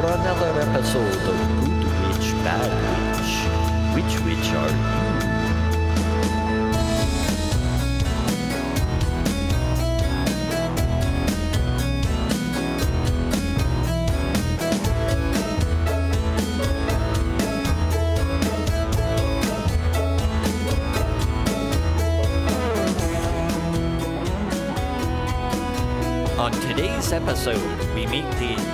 for another episode of Good Witch, Bad Witch. Which witch are you? On today's episode, we meet the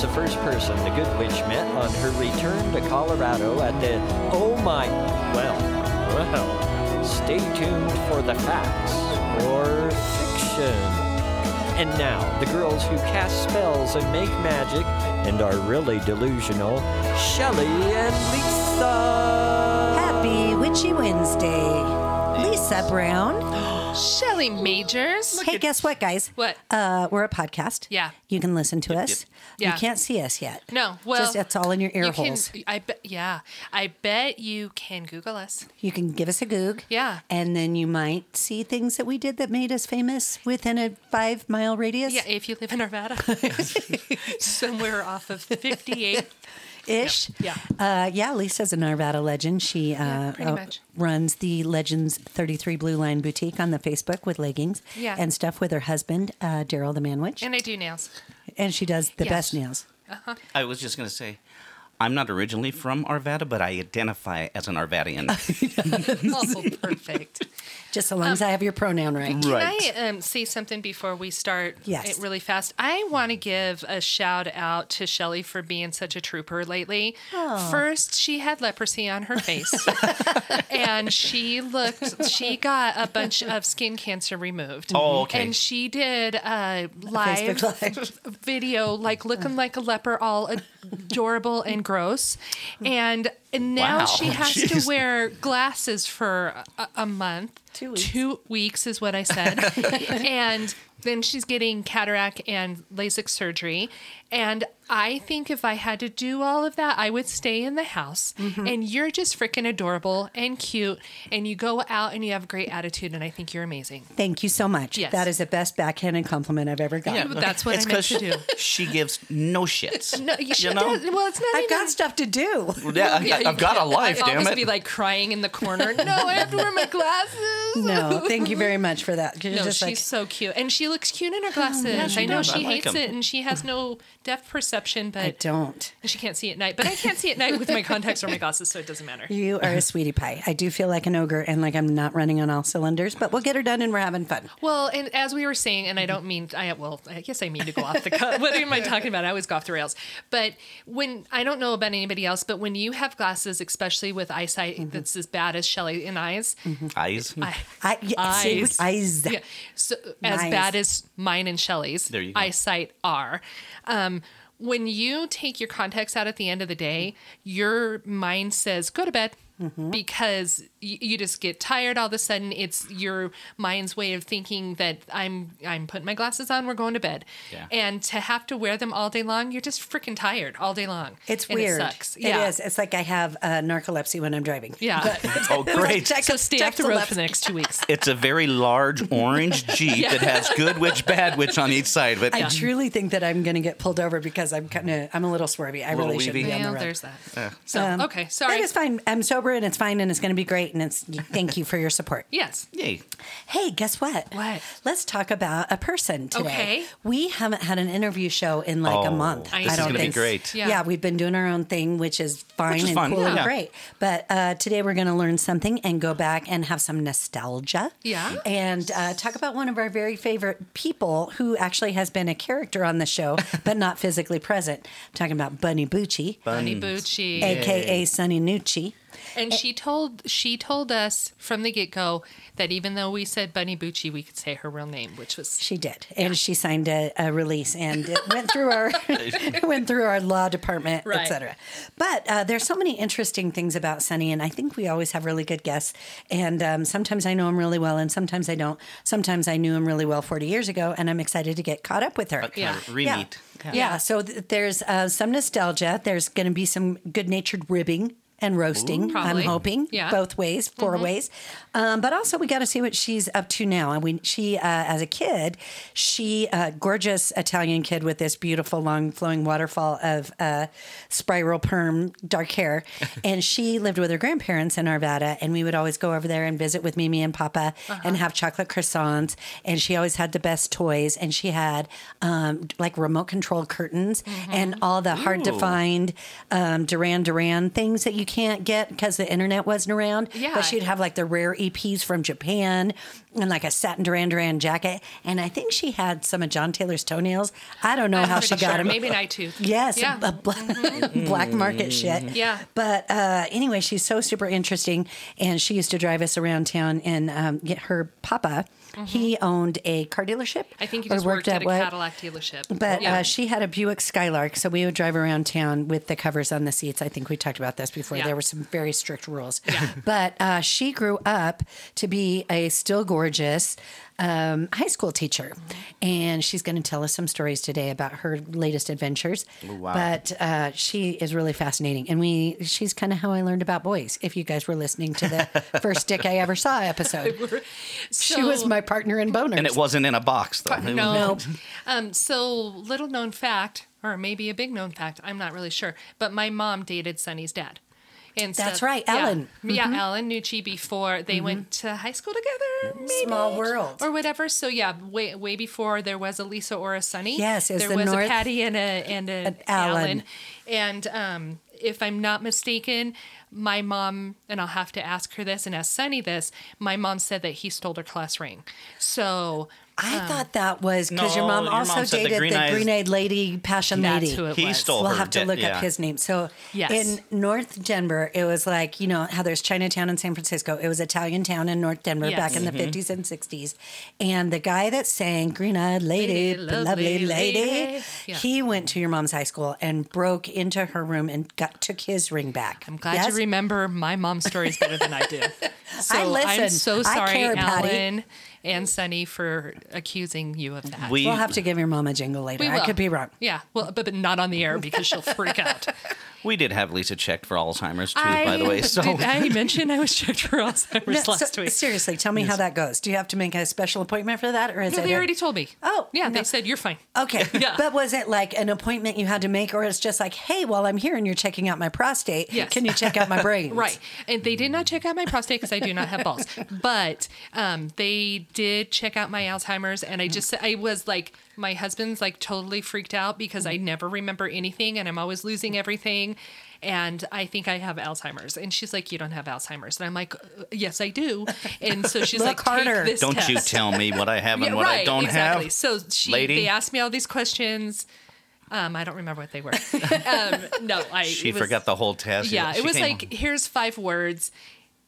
was the first person the Good Witch met on her return to Colorado at the Oh My Well, well. Stay tuned for the facts or fiction. And now, the girls who cast spells and make magic and are really delusional, Shelley and Lisa. Happy Witchy Wednesday. Lisa Brown. Shelly Majors. Hey, guess what, guys? What? Uh, we're a podcast. Yeah. You can listen to us. Yeah. You can't see us yet. No, well, Just it's all in your ear you can, holes. I bet. Yeah, I bet you can Google us. You can give us a goog. Yeah. And then you might see things that we did that made us famous within a five mile radius. Yeah, if you live in Arvada, somewhere off of 58. Ish. Yeah. Uh, yeah, Lisa's an Arvada legend. She uh, pretty uh, much. runs the Legends 33 Blue Line Boutique on the Facebook with leggings Yeah. and stuff with her husband, uh, Daryl the Man Witch. And I do nails. And she does the Yes. best nails. I was just going to say, I'm not originally from Arvada, but I identify as an Arvadian. Oh, perfect. Just so long as I have your pronoun right. Can Right. I um, say something before we start Yes. it really fast? I want to give a shout out to Shelly for being such a trooper lately. Oh. First, she had leprosy on her face, and she looked, she got a bunch of skin cancer removed. Oh, okay. And she did a live, Facebook Live. video, like looking like a leper, all adorable and gross. And and now Wow. she has Jeez. to wear glasses for a, a month. Two weeks. Two weeks is what I said. and then she's getting cataract and LASIK surgery. And I think if I had to do all of that, I would stay in the house. Mm-hmm. And you're just freaking adorable and cute. And you go out and you have a great attitude. And I think you're amazing. Thank you so much. Yes. That is the best backhanded compliment I've ever gotten. Yeah, That's what it's I meant to 'cause do. She gives no shits. No, you should. know? Well, it's not I've even. got stuff to do. Yeah, I, Yeah, you have got a can't- life, I'd damn always it. be like crying in the corner. No, I have to wear my glasses. No, thank you very much for that. You're No, just she's like, so cute, and she looks cute in her glasses. she I know does. she I like hates 'em. it, and she has no depth perception, I but don't. she can't see at night. But I can't see at night with my contacts or my glasses, so it doesn't matter. You are a sweetie pie. I do feel like an ogre and like I'm not running on all cylinders, but we'll get her done and we're having fun. Well, and as we were saying, and I don't mean I well, I guess I mean to go off the cuff. What am I talking about? I always go off the rails. But when I don't know about anybody else, but when you have glasses, especially with eyesight Mm-hmm. that's as bad as Shelley in eyes, Eyes. I, I, yeah, see, eyes. eyes. Yeah. So as Nice. bad as mine and Shelly's There you go. eyesight are. Um, when you take your contacts out at the end of the day, your mind says, go to bed. Mm-hmm. Because you, you just get tired all of a sudden. It's your mind's way of thinking that I'm I'm putting my glasses on. We're going to bed, Yeah. and to have to wear them all day long, you're just freaking tired all day long. It's And weird. It sucks. It yeah. is. It's like I have uh, narcolepsy when I'm driving. Yeah. oh, great. Check- so stay off the the road left. for the next two weeks. It's a very large orange Jeep that has good witch, bad witch on each side. But I truly think that I'm going to get pulled over because I'm kind of I'm a little swervy. I Little really should weavy. be on the road. there's that. So Um, okay, sorry. That is fine. I'm sober and it's fine and it's going to be great and it's thank you for your support. Yes. yay. Hey, guess what? What? Let's talk about a person today. Okay. We haven't had an interview show in like a Oh, month. I this is don't going to be think. great. Yeah. Yeah. we've been doing our own thing, which is fine Which is and fun, cool and great. But uh, today we're going to learn something and go back and have some nostalgia. Yeah. And uh, talk about one of our very favorite people who actually has been a character on the show, but not physically present. I'm talking about Bunny Bucci, Bunny Bucci. aka Sunny Nucci. And she told she told us from the get go that even though we said Bunny Bucci, we could say her real name, which was She did, and she signed a, a release, and it went through our it went through our law department, Right. etc. But uh, there's so many interesting things about Sunny, and I think we always have really good guests. And um, sometimes I know him really well, and sometimes I don't. Sometimes I knew him really well 40 years ago, and I'm excited to get caught up with her. Yeah. Uh, Re-meet. Yeah. So th- there's uh, some nostalgia. There's going to be some good natured ribbing and roasting. I'm hoping Yeah. both ways, 4 ways. Um, but also, we got to see what she's up to now. And we, she, uh, as a kid, she, uh, gorgeous Italian kid with this beautiful, long, flowing waterfall of uh, spiral perm, dark hair, and she lived with her grandparents in Arvada, and we would always go over there and visit with Mimi and Papa and have chocolate croissants. And she always had the best toys, and she had um, like remote control curtains and all the hard to find um, Duran Duran things that you can't get because the internet wasn't around. Yeah. But she'd have like the rare EPs from Japan and like a satin Duran Duran jacket. And I think she had some of John Taylor's toenails. I don't know how she got them. Maybe night tooth. Yes, Yeah. a black, black market shit. Yeah. But uh, anyway, she's so super interesting, and she used to drive us around town. And um, get her papa, he owned a car dealership. Mm-hmm. I think he just worked, at a what? Cadillac dealership. But yeah. uh, she had a Buick Skylark, so we would drive around town with the covers on the seats. I think we talked about this before. Yeah. There were some very strict rules. But uh, she grew up to be a still gorgeous um, high school teacher, and she's going to tell us some stories today about her latest adventures. wow. But uh, she is really fascinating, and we she's kind of how I learned about boys. If you guys were listening to the first Dick I Ever Saw episode, she was my partner in boners. And it wasn't in a box, though. It was- No. Um, so little known fact, or maybe a big known fact, I'm not really sure. But my mom dated Sunny's dad. And That's stuff- right, yeah. Ellen. Mm-hmm. Yeah, Ellen Nucci before they went to high school together. Maybe. Small world. Or whatever. So yeah, way way before there was a Lisa or a Sunny. Yes, there the was North- a Patty and a and a An Alan. Alan. And um, if I'm not mistaken, my mom and I'll have to ask her this and ask Sunny this. My mom said that he stole her class ring. So I thought that was because your No, mom your also mom said the dated the, green eyes- green eyed lady, passion That's lady. who it He was. stole We'll her have to look yeah. up his name. So Yes. in North Denver, it was like, you know, how there's Chinatown in San Francisco. It was Italian town in North Denver Yes. back in the Mm-hmm. 50s and 60s. And the guy that sang Green Eyed Lady, Lady, lovely, lovely lady, lady. Yeah. he went to your mom's high school and broke into her room and got took his ring back. I'm glad Yes? you remember my mom's stories better than I do. So I listen. am so sorry, I sorry, care, Patty. Alan and Sunny for accusing you of that. We, We'll have to give your mom a jingle later. We I could be wrong. Yeah, well, but, but not on the air because she'll freak out. we did have Lisa checked for Alzheimer's, too, by the way. So did I mention I was checked for Alzheimer's No, last so- week? Seriously, tell me how that goes. Do you have to make a special appointment for that, or is No, it? they a- already told me. Oh, yeah, no. they said you're fine. Okay, Yeah. but was it like an appointment you had to make, or it's just like, hey, while I'm here and you're checking out my prostate, Yes. can you check out my brain? Right. And they did not check out my prostate because I do not have balls. But um, they did check out my Alzheimer's. And I just, I was like, my husband's like totally freaked out because I never remember anything and I'm always losing everything. And I think I have Alzheimer's. And she's like, You don't have Alzheimer's. And I'm like, "Uh, Yes, I do. And so she's like, harder. Take this don't you tell me what I have and Yeah, what right, I don't exactly. have. So she, lady. they asked me all these questions. Um, I don't remember what they were. um, no, I. She was- forgot the whole test. yeah, She it was came- like here's five words.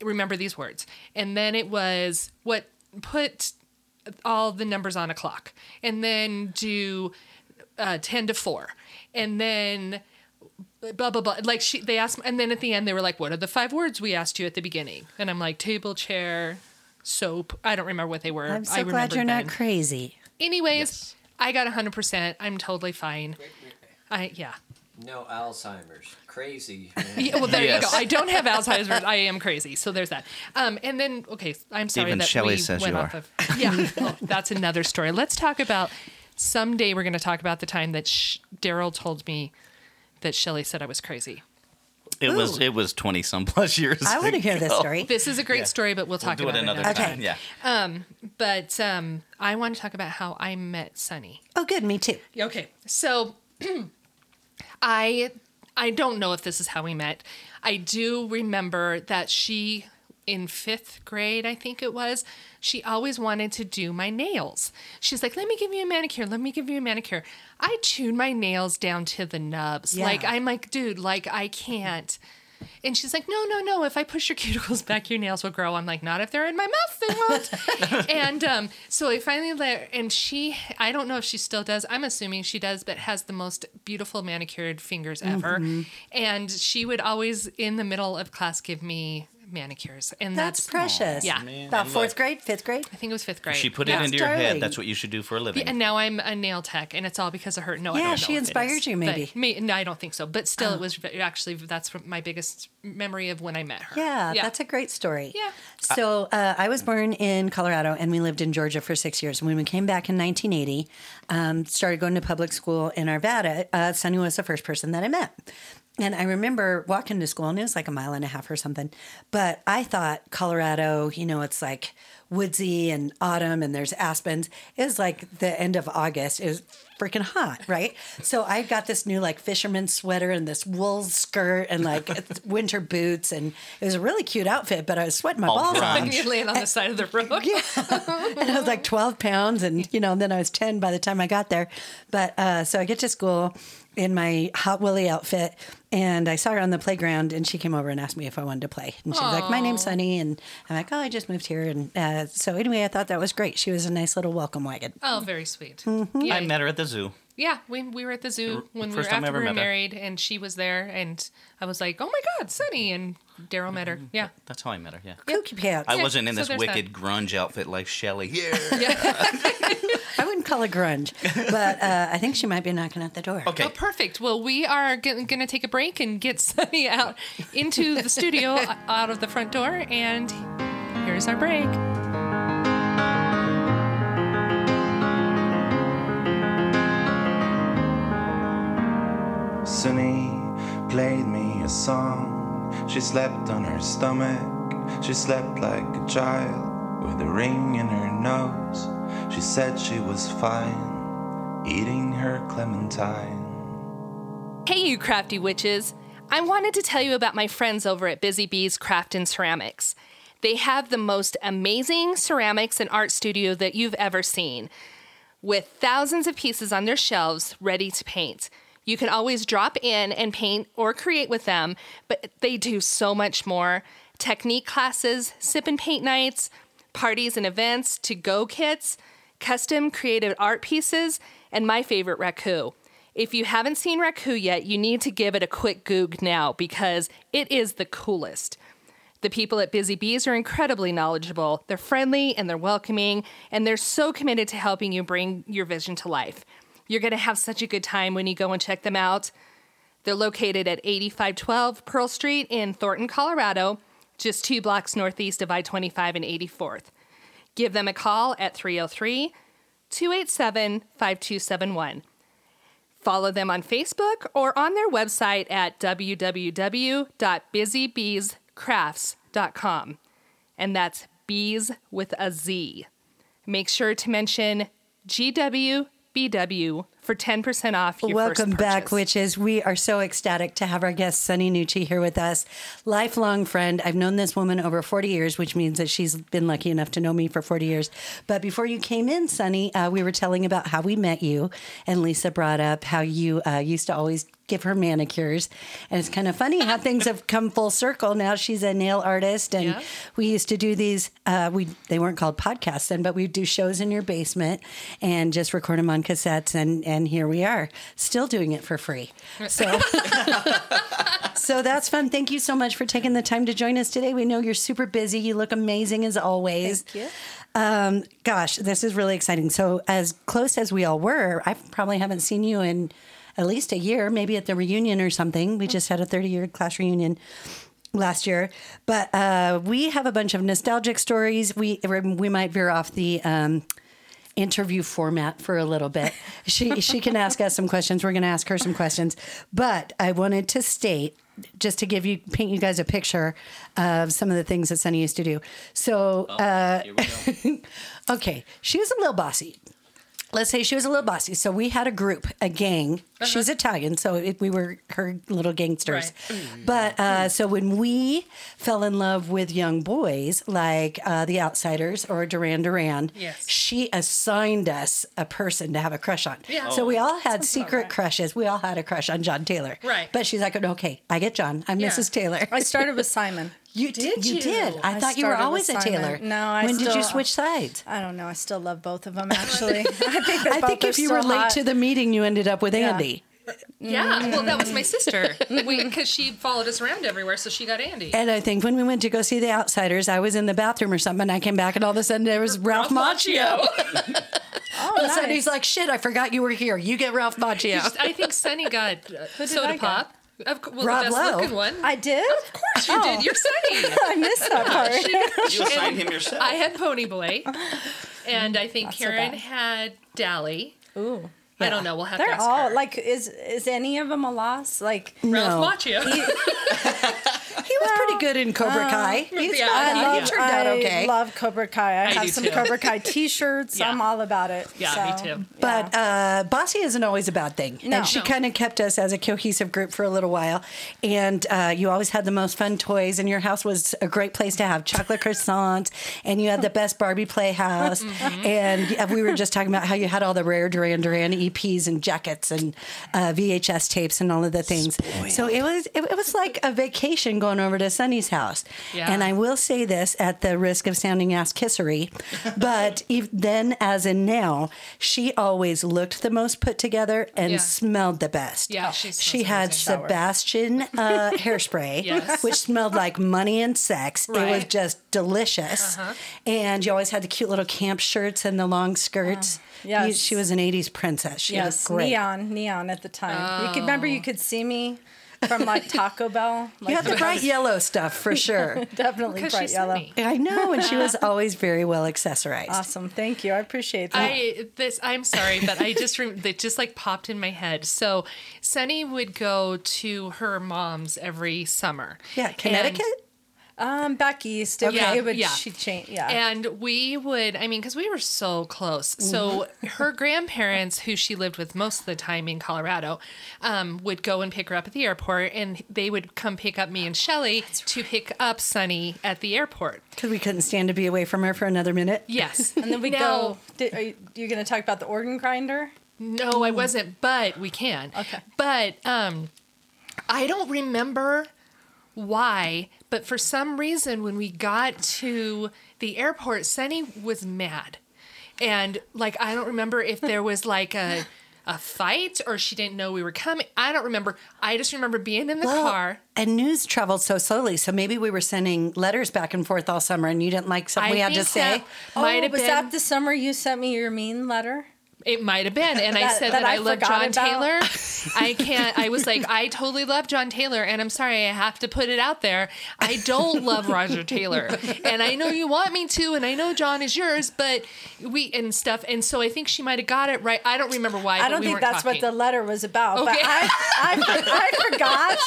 Remember these words, and then it was what put all the numbers on a clock, and then do uh, ten to four, and then blah blah blah. Like she, they asked, and then at the end they were like, "What are the five words we asked you at the beginning?" And I'm like, "Table, chair, soap." I don't remember what they were. I'm I so glad remembered you're not then. crazy. Anyways, Yes. I got 100. percent I'm totally fine. I yeah. No Alzheimer's. Crazy. Yeah, well, there Yes. you go. I don't have Alzheimer's. I am crazy. So there's that. Um, and then, okay, I'm sorry Even that Shelley we says went you off are. of. Yeah, well, that's another story. Let's talk about. Someday we're going to talk about the time that Sh- Daryl told me that Shelley said I was crazy. it was it was twenty some plus years. I want to hear this story. This is a great Yeah. story, but we'll We'll talk do about it another another Okay. time. Yeah. But um, I want to talk about how I met Sunny. Oh, good. Me too. Okay. So I I don't know if this is how we met. I do remember that she in 5th grade, I think it was, she always wanted to do my nails. She's like, "Let me give you a manicure. Let me give you a manicure." I chewed my nails down to the nubs. Yeah. Like I'm like, "Dude, like I can't." And she's like, no, no, no. If I push your cuticles back, your nails will grow. I'm like, not if they're in my mouth, they won't. and um, so I finally let, and she, I don't know if she still does. I'm assuming she does, but has the most beautiful manicured fingers ever. And she would always, in the middle of class, give me manicures, and That's that's, precious. Yeah. Man, About fourth look, grade, fifth grade. I think it was fifth grade. She put yeah. it into your darling. head. That's what you should do for a living. Yeah, And now I'm a nail tech, and it's all because of her. No, I Yeah, don't know she inspired you, But maybe. Oh. may- no, I don't think so. But still, it was actually that's my biggest memory of when I met her. Yeah, that's a great story. Yeah. So uh, I was born in Colorado and we lived in Georgia for six years. When we came back in 1980, um, started going to public school in Arvada, uh, Sunny was the first person that I met. And I remember walking to school and it was like a mile and a half or something. But I thought Colorado, you know, it's like woodsy and autumn and there's aspens. It was like the end of August. It was freaking hot, right? So I got this new like fisherman sweater and this wool skirt and like winter boots. And it was a really cute outfit, but I was sweating my All balls off. grunge. You're laying on the side of the road. yeah. and I was like 12 pounds, and you know, and then I was 10 by the time I got there. But uh, so I get to school in my Hot Willie outfit, and I saw her on the playground, and she came over and asked me if I wanted to play. And she was like, "My name's Sunny," and I'm like, "Oh, I just moved here." And uh, so anyway, I thought that was great. She was a nice little welcome wagon. Oh, very sweet. Mm-hmm. I met her at the zoo. Yeah. We, we were at the zoo when we were first time I after we were met her. married, and she was there, and I was like, "Oh my God, Sunny!" And Daryl met her. Mm-hmm. Yeah. That's how I met her. Yeah. Kooky pants. I I, wasn't in so this that. wicked grunge outfit like Shelly. Yeah. I wouldn't call it grunge, but uh, I think she might be knocking at the door. Okay. Oh, perfect. Well, we are g- going to take a break and get Sunny out into the studio, out of the front door, and here's our break. Sunny played me a song. She slept on her stomach. She slept like a child with a ring in her nose. She said she was fine eating her clementine. Hey, you crafty witches! I wanted to tell you about my friends over at Busy Bees Craft and Ceramics. They have the most amazing ceramics and art studio that you've ever seen, with thousands of pieces on their shelves ready to paint. You can always drop in and paint or create with them, but they do so much more technique classes, sip and paint nights, parties and events, to go kits, custom creative art pieces, and my favorite, Raku. If you haven't seen Raku yet, you need to give it a quick goog now because it is the coolest. The people at Busy Bees are incredibly knowledgeable. They're friendly and they're welcoming, and they're so committed to helping you bring your vision to life. You're going to have such a good time when you go and check them out. They're located at 8512 Pearl Street in Thornton, Colorado, just two blocks northeast of I 25 and 84th. Give them a call at 303 287 5271. Follow them on Facebook or on their website at www.busybeescrafts.com. And that's bees with a Z. Make sure to mention GWBW for 10% off your Welcome back, witches. We are so ecstatic to have our guest, Sunny Nucci, here with us. Lifelong friend. I've known this woman over 40 years, which means that she's been lucky enough to know me for 40 years. But before you came in, Sunny, uh, we were telling about how we met you, and Lisa brought up how you uh, used to always give her manicures. And it's kind of funny how things have come full circle. Now she's a nail artist, and Yeah. we used to do these. Uh, we they weren't called podcasts then, but we'd do shows in your basement and just record them on cassettes. And and here we are, still doing it for free. So so that's fun. Thank you so much for taking the time to join us today. We know you're super busy. You look amazing as always. Thank you. Um, gosh, this is really exciting. So as close as we all were, I probably haven't seen you in at least a year, maybe at the reunion or something. We just had a 30 year class reunion last year, but uh, we have a bunch of nostalgic stories. We we might veer off the. Um, interview format for a little bit. She she can ask us some questions. We're going to ask her some questions. But I wanted to state just to give you paint you guys a picture of some of the things that Sunny used to do. So uh, okay, she was a little bossy. Let's say she was a little bossy. So we had a group, a gang. She's Italian, so it, we were her little gangsters. But uh, so when we fell in love with young boys like uh, the Outsiders or Duran Duran, Yes. she assigned us a person to have a crush on. Yeah. So we all had about secret right. crushes. We all had a crush on John Taylor. Right. But she's like, okay, I get John. I'm Yeah. Mrs. Taylor. I started with Simon. You did. You, you? did. I, I thought you were always a Simon. Taylor. No, I When did you switch sides? I don't know. I still love both of them, actually. I think, I think if you so were late hot. to the meeting, you ended up with Yeah. Andy. Yeah, well, that was my sister. Because she followed us around everywhere, so she got Andy. And I think when we went to go see The Outsiders, I was in the bathroom or something, and I came back, and all of a sudden there was Ralph, Macchio. Oh, All of a sudden nice. he's like, "Shit, I forgot you were here. You get Ralph Macchio." I think Sunny got uh, soda pop. get? Pop. Of, cou- well, Rob the best Lowe. looking one. I did. of course you oh. did. You're Sunny. I missed that part. You assigned him yourself. I had Pony Boy, and I think Not so Karen bad. had Dally. Ooh, I don't know. We'll have to they're ask all her. like. Is is any of them a loss? Like, Ralph No. Macchio. He was pretty good in Cobra Kai. He's yeah. I he love- turned out I love Cobra Kai. I, I have some too. Cobra Kai T-shirts. Yeah. I'm all about it. Yeah, so, me too. But uh, Bossy isn't always a bad thing. No. And she No. kind of kept us as a cohesive group for a little while. And uh, you always had the most fun toys, and your house was a great place to have chocolate croissants, and you had the best Barbie playhouse. Mm-hmm. And we were just talking about how you had all the rare Duran Duran EPs and jackets and uh, VHS tapes and all of the things. So it was it, it was like a vacation going over to Sunny's house. Yeah. And I will say this at the risk of sounding ass kissery, but then as in now, she always looked the most put together and Yeah. smelled the best. Yeah, she she had. Sebastian uh, hairspray, Yes. which smelled like money and sex. It was Right. Uh-huh. just delicious. And you always had the cute little camp shirts and the long skirts. yes. You- she was an '80s princess. She was yes, great. neon, neon at the time. You could remember you oh. could see me from like Taco Bell. Like You had the bright yellow stuff for sure. definitely Because bright yellow. Sunny. I know, and she was always very well accessorized. Awesome, thank you. I appreciate that. I this I'm sorry, but I just rem- it just like popped in my head. So Sunny would go to her mom's every summer. Yeah, And- Connecticut. Um, back east, it, Yeah, it would yeah. she change. Yeah, And we would, I mean, because we were so close. So her grandparents, who she lived with most of the time in Colorado, um, would go and pick her up at the airport, and they would come pick up me and Shelly to pick up Sunny at the airport. Because we couldn't stand to be away from her for another minute. Yes. and then we go. Did, are you, you going to talk about the organ grinder? No, I wasn't, but we can. Okay. But um I don't remember why, but for some reason when we got to the airport, Sunny was mad. And like I don't remember if there was like a a fight or she didn't know we were coming. I don't remember. I just remember being in the Well, car. And news traveled so slowly, so maybe we were sending letters back and forth all summer, and you didn't like something I we had to think say. that might oh, have was been that the summer you sent me your mean letter? It might have been. And I said that that, I, I love John about? Taylor. I can't, I was like, I totally love John Taylor. And I'm sorry, I have to put it out there. I don't love Roger Taylor. And I know you want me to. And I know John is yours, but we, and stuff. And so I think she might have got it right. I don't remember why. I don't we think that's talking. what the letter was about. But Okay. I, I, I forgot.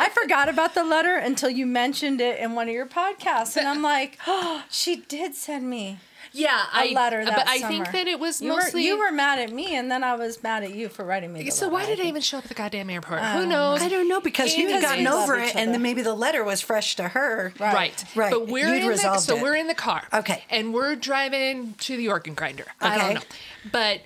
I forgot about the letter until you mentioned it in one of your podcasts, and I'm like, oh, she did send me yeah, a I, letter that But I summer. think that it was you mostly. Were, you were mad at me, and then I was mad at you for writing me. The so letter, why did I think. even show up at the goddamn airport? Who knows? I don't know because you had gotten over it, and then maybe the letter was fresh to her. Right. Right. Right. But we're You'd in the, so it. we're in the car. Okay. And we're driving to the organ grinder. I don't know. But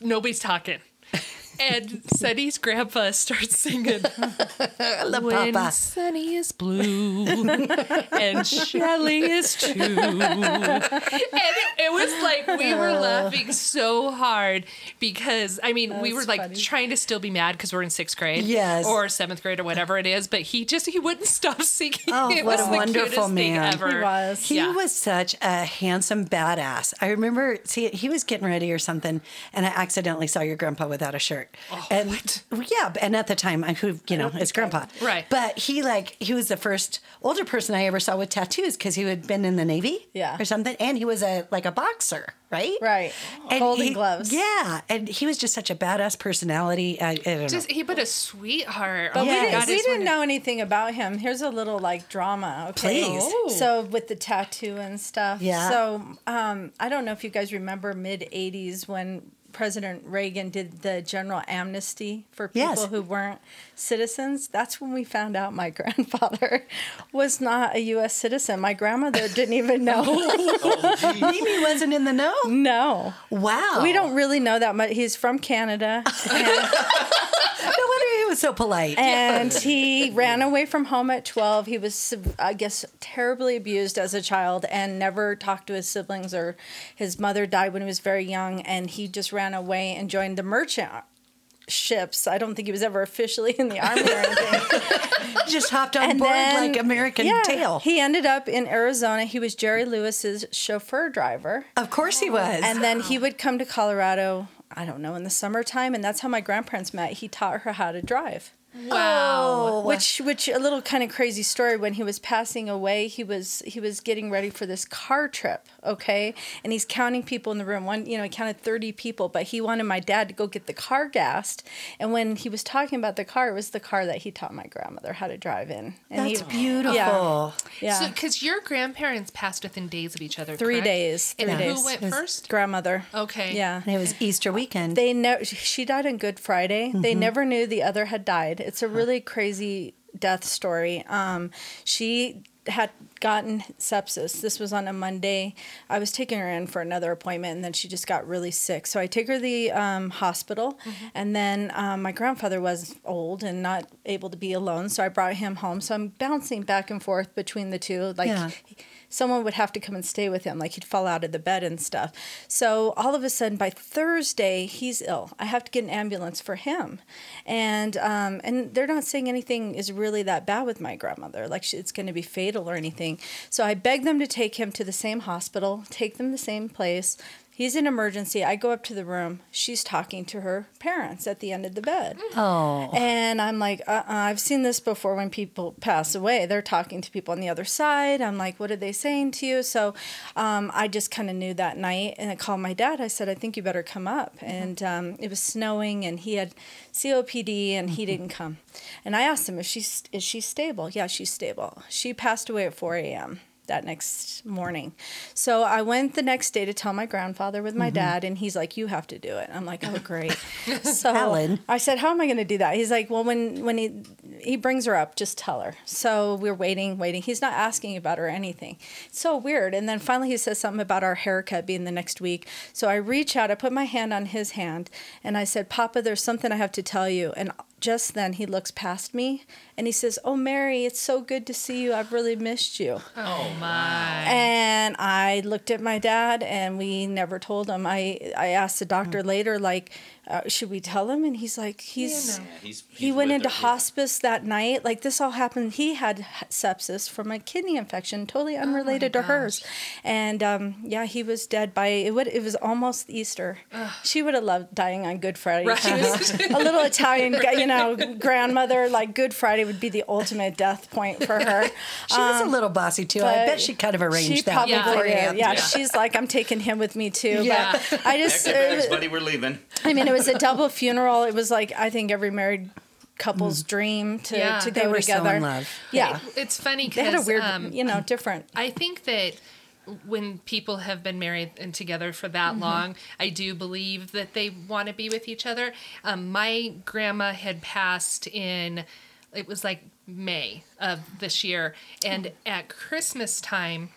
nobody's talking. And Sunny's grandpa starts singing La When Papa. Sunny is blue and Shelly is too. And it, it was like we were uh. laughing so hard because I mean we were like funny. trying to still be mad because we're in sixth grade, Yes. or seventh grade or whatever it is. But he just he wouldn't stop singing. Oh, it what was a the wonderful cutest thing man. ever. He was. He Yeah. was such a handsome badass. I remember, see, he was getting ready or something, and I accidentally saw your grandpa without a shirt. Oh, and yeah, and at the time, I who you know, it's grandpa, Right. But he like he was the first older person I ever saw with tattoos because he had been in the navy, Yeah. or something, and he was a like a boxer, right? Right. And Golden he- gloves. Yeah, and he was just such a badass personality. I, I don't know. Just he but a sweetheart. But oh we didn't, we didn't know anything about him. Here's a little like drama, okay? Please. Oh. So with the tattoo and stuff. Yeah. So um, I don't know if you guys remember mid '80s when President Reagan did the general amnesty for people Yes. who weren't citizens. That's when we found out my grandfather was not a U.S. citizen. My grandmother didn't even know. Oh, Mimi wasn't in the know. no. Wow, We don't really know that much. He's from Canada. No wonder he was so polite. and he ran away from home at 12 he was i guess terribly abused as a child and never talked to his siblings or his mother died when he was very young and he just ran away and joined the merchant ships. I don't think he was ever officially in the army or anything. Just hopped on board like American yeah, Tail. He ended up in Arizona. He was Jerry Lewis's chauffeur driver. of course he was. And then he would come to Colorado, I don't know, in the summertime, and that's how my grandparents met. He taught her how to drive. Wow. Oh. Which which a little kind of crazy story when he was passing away, he was he was getting ready for this car trip, okay? And he's counting people in the room. One, you know, he counted 30 people, but he wanted my dad to go get the car gassed. And when he was talking about the car, it was the car that he taught my grandmother how to drive in. And That's he, beautiful. Yeah. Yeah. So, because your grandparents passed within days of each other, Three correct? days, And three who went first? grandmother. Okay. Yeah. And it was Easter weekend. They never. She died on Good Friday. They mm-hmm. never knew the other had died. It's a really crazy death story. Um, she had gotten sepsis. This was on a Monday. I was taking her in for another appointment, and then she just got really sick. So I take her to the um, hospital, and then um, my grandfather was old and not able to be alone, so I brought him home. So I'm bouncing back and forth between the two, like. Yeah. Someone would have to come and stay with him, like he'd fall out of the bed and stuff. So all of a sudden, by Thursday, he's ill. I have to get an ambulance for him, and um, and they're not saying anything is really that bad with my grandmother, like it's going to be fatal or anything. So I beg them to take him to the same hospital, take them the same place. He's in emergency. I go up to the room. She's talking to her parents at the end of the bed. oh. And I'm like, uh-uh, I've seen this before when people pass away. They're talking to people on the other side. I'm like, what are they saying to you? So um, I just kind of knew that night. And I called my dad. I said, I think you better come up. And um, it was snowing and he had COPD and he didn't come. And I asked him, is she, is she stable? Yeah, she's stable. She passed away at 4 a.m that next morning. So I went the next day to tell my grandfather with my mm-hmm. dad, and he's like, "You have to do it." I'm like, "Oh, great." so Alan. I said, "How am I going to do that?" He's like, "Well, when when he he brings her up, just tell her." So we're waiting, waiting. He's not asking about her anything. It's so weird. And then finally, he says something about our haircut being the next week. So I reach out, I put my hand on his hand, and I said, "Papa, there's something I have to tell you." And just then he looks past me and he says, "Oh, Mary, it's so good to see you. I've really missed you." Oh my. And I looked at my dad, and we never told him. I I asked the doctor later, like, uh, should we tell him? And he's like, he's. He's, He went into her, yeah. hospice that night. Like this all happened. He had sepsis from a kidney infection, totally unrelated to hers. And um, yeah, he was dead by it. Would it was almost Easter. She would have loved dying on Good Friday. She was a little Italian, you know, grandmother. Like Good Friday would be the ultimate death point for her. she was a little bossy too. I bet she kind of arranged she that probably Yeah. for did. you. Yeah, Yeah. she's like, I'm taking him with me too. Yeah. But I just, Pack bags, uh, buddy. We're leaving. I mean, it was a double funeral. It was like I think every married couple's dream to, Yeah. to They go were so together. in love. Yeah, It's funny they had a weird, um, you know, different. I think that when people have been married and together for that Mm-hmm. long, I do believe that they want to be with each other. Um, my grandma had passed in, it was like May of this year, and at Christmas time,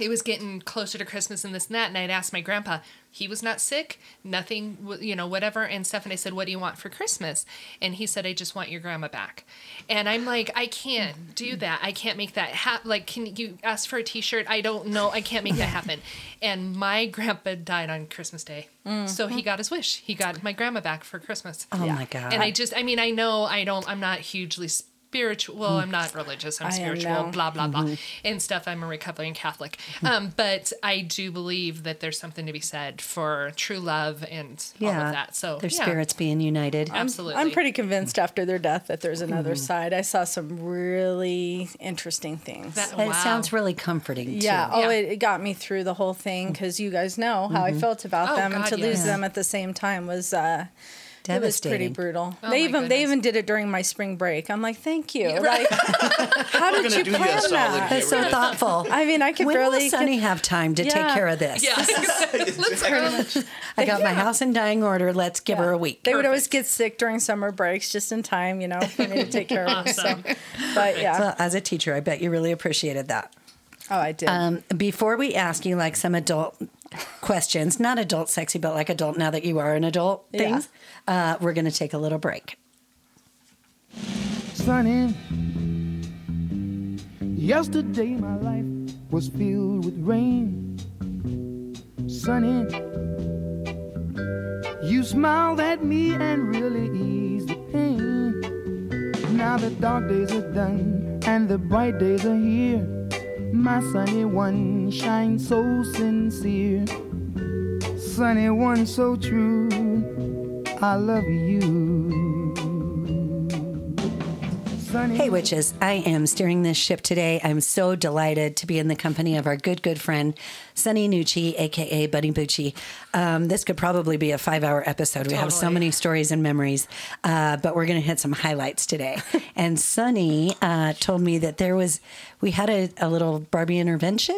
it was getting closer to Christmas and this and that, and I'd asked my grandpa. He was not sick, nothing, you know, whatever. And Stephanie said, "What do you want for Christmas?" And he said, "I just want your grandma back." And I'm like, "I can't do that. I can't make that happen. Like, can you ask for a T-shirt? I don't know. I can't make that happen." And my grandpa died on Christmas Day, so he mm-hmm. got his wish. He got my grandma back for Christmas. Oh my god. And I just, I mean, I know I don't, I'm not hugely spiritual. Well, I'm not religious. I'm I spiritual, now. blah, blah, blah, and stuff. I'm a recovering Catholic. Um, but I do believe that there's something to be said for true love and all yeah. of that. So, their yeah, spirits being united. Absolutely. I'm pretty convinced after their death that there's another Mm-hmm. side. I saw some really interesting things. That- It wow. sounds really comforting. yeah. Too. Oh, Yeah. it, it got me through the whole thing because you guys know how Mm-hmm. I felt about Oh, them, and God, to lose yes. them at the same time was. Uh, it was pretty brutal. Oh, they my even they even did it during my spring break. I'm like, thank you. Like, how did gonna you do plan solid that? That's so thoughtful. I mean, I could when barely will Sunny have time to take care of this? Yeah. Let's go. I got my house in dying order. Let's give her a week. They would always get sick during summer breaks just in time, you know, for me to take care of them. So, but yeah. Well, as a teacher, I bet you really appreciated that. oh, I did. Um, before we ask you like some adult questions, not adult sexy, but like adult now that you are an adult Yeah. Uh, we're going to take a little break. Sunny. Yesterday my life was filled with rain. Sunny. You smiled at me and really eased the pain. Now the dark days are done and the bright days are here. My sunny one shines so sincere. Sunny one so true. I love you. Sunny Hey, witches. I am steering this ship today. I'm so delighted to be in the company of our good, good friend, Sunny Nucci, aka Bunny Bucci. Um, this could probably be a five hour episode. We have so many stories and memories, uh, but we're going to hit some highlights today. and Sunny uh, told me that there was, we had a, a little Barbie intervention.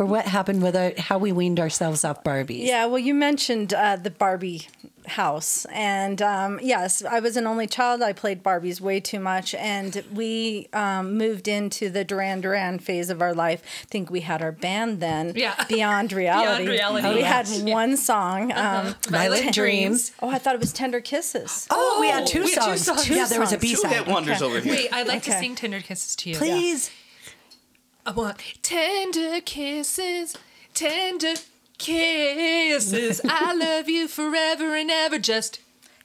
Or what happened with our, how we weaned ourselves off Barbies? Yeah, well, you mentioned uh, the Barbie house. And um, yes, I was an only child. I played Barbies way too much. And we um, moved into the Duran Duran phase of our life. I think we had our band then, Yeah. Beyond Reality. Beyond Reality. We Oh, had yes. one song. Um, Violet Violet Dreams. oh, I thought it was Tender Kisses. Oh, we had two we had two songs. songs. yeah, there was a B songs. B Two side. that wonders over here. Wait, I'd like to sing Tender Kisses to you. Please. I want tender kisses, tender kisses. I love you forever and ever. Just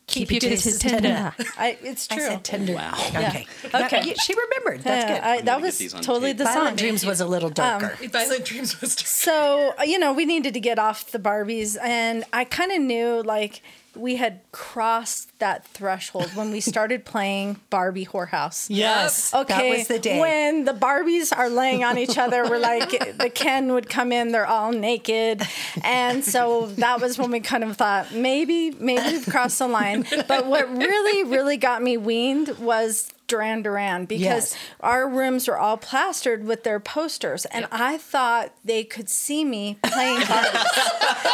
keep, your kisses tender. I, it's I true. said tender. Wow. Okay. Okay. She remembered. That's Yeah, good. I, that was totally tape. the Violet song. Dreams was a little darker. Violent Dreams was So, uh, you know, we needed to get off the Barbies. And I kind of knew like we had crossed that threshold when we started playing Barbie Whorehouse. yes. Okay. That was the day. When the Barbies are laying on each other, we're like, the Ken would come in, they're all naked. And so that was when we kind of thought, maybe, maybe we've crossed the line. But what really, really got me weaned was Duran Duran because Yes. our rooms were all plastered with their posters. And I thought they could see me playing Barbies.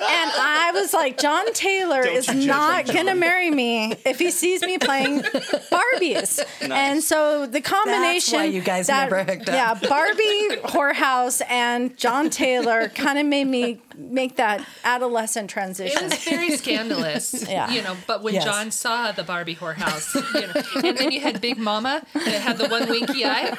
and I was like, John Taylor Don't is not going to marry me if he sees me playing Barbies. And so the combination why you guys that- never hooked up. Yeah, Barbie, Whorehouse, and John Taylor kind of made me make that adolescent transition. It was very scandalous, Yeah. you know. But when Yes. John saw the Barbie whorehouse, you know, and then you had Big Mama that had the one winky eye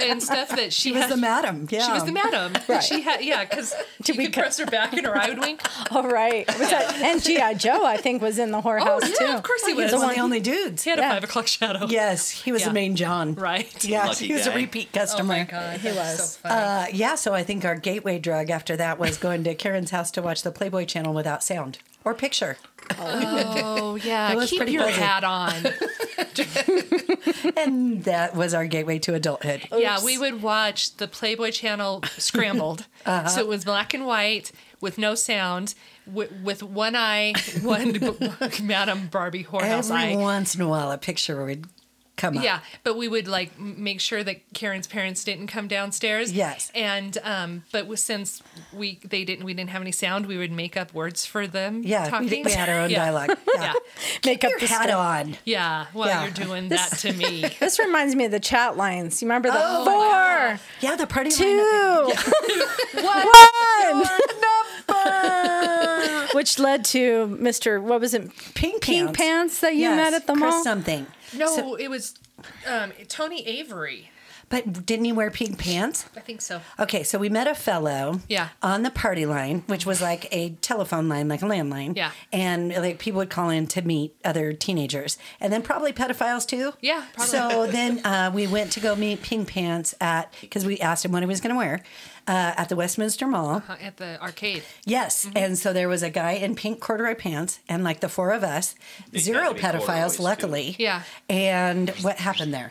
and stuff that she, She was had, the madam. Yeah. She was the madam. Right. She had yeah, because she we could cut- press her back and her eye would wink. All right. Was that, and G.I. Joe, I think, was in the Whorehouse Oh yeah, too. of course he He was was. one of the only dudes. He had a five o'clock shadow. Yes, he was Yeah. the main John. Right. Yeah, Lucky he was a guy. repeat Oh customer. my god, he was. So funny. Uh, yeah, so I think our gateway drug after that was going to Karen's house to watch the Playboy Channel without sound or picture. Oh yeah, keep your crazy. hat on. And that was our gateway to adulthood. Yeah, we would watch the Playboy Channel scrambled. Uh-huh. So it was black and white with no sound, with, with one eye, one Madam Barbie whorehouse Every eye. once in a while, a picture would come up. Yeah, but we would like make sure that Karen's parents didn't come downstairs. Yes. and um, but since we they didn't we didn't have any sound, we would make up words for them. Yeah, talking. we, did- we had our own Yeah. dialogue. Yeah. Yeah, Make up Your the hat stuff. on. yeah. While Yeah. you're doing that to me. This reminds me of the chat lines. You remember the Oh, four, Yeah, the party two, lineup. one, which led to Mr. What was it? Pink Pink Pants. Pants that you Yes, met at the Chris mall. something. No, it was um, Tony Avery. But didn't he wear pink pants? I think so. Okay, so we met a fellow Yeah. on the party line, which was like a telephone line, like a landline. Yeah. And like people would call in to meet other teenagers. And then probably pedophiles too. Yeah, probably. So then uh, we went to go meet Pink Pants at, because we asked him what he was going to wear, uh, at the Westminster Mall. Uh, At the arcade. Yes. Mm-hmm. And so there was a guy in pink corduroy pants and like the four of us, zero to be corduroys, pedophiles, too. luckily. Yeah. And what happened there?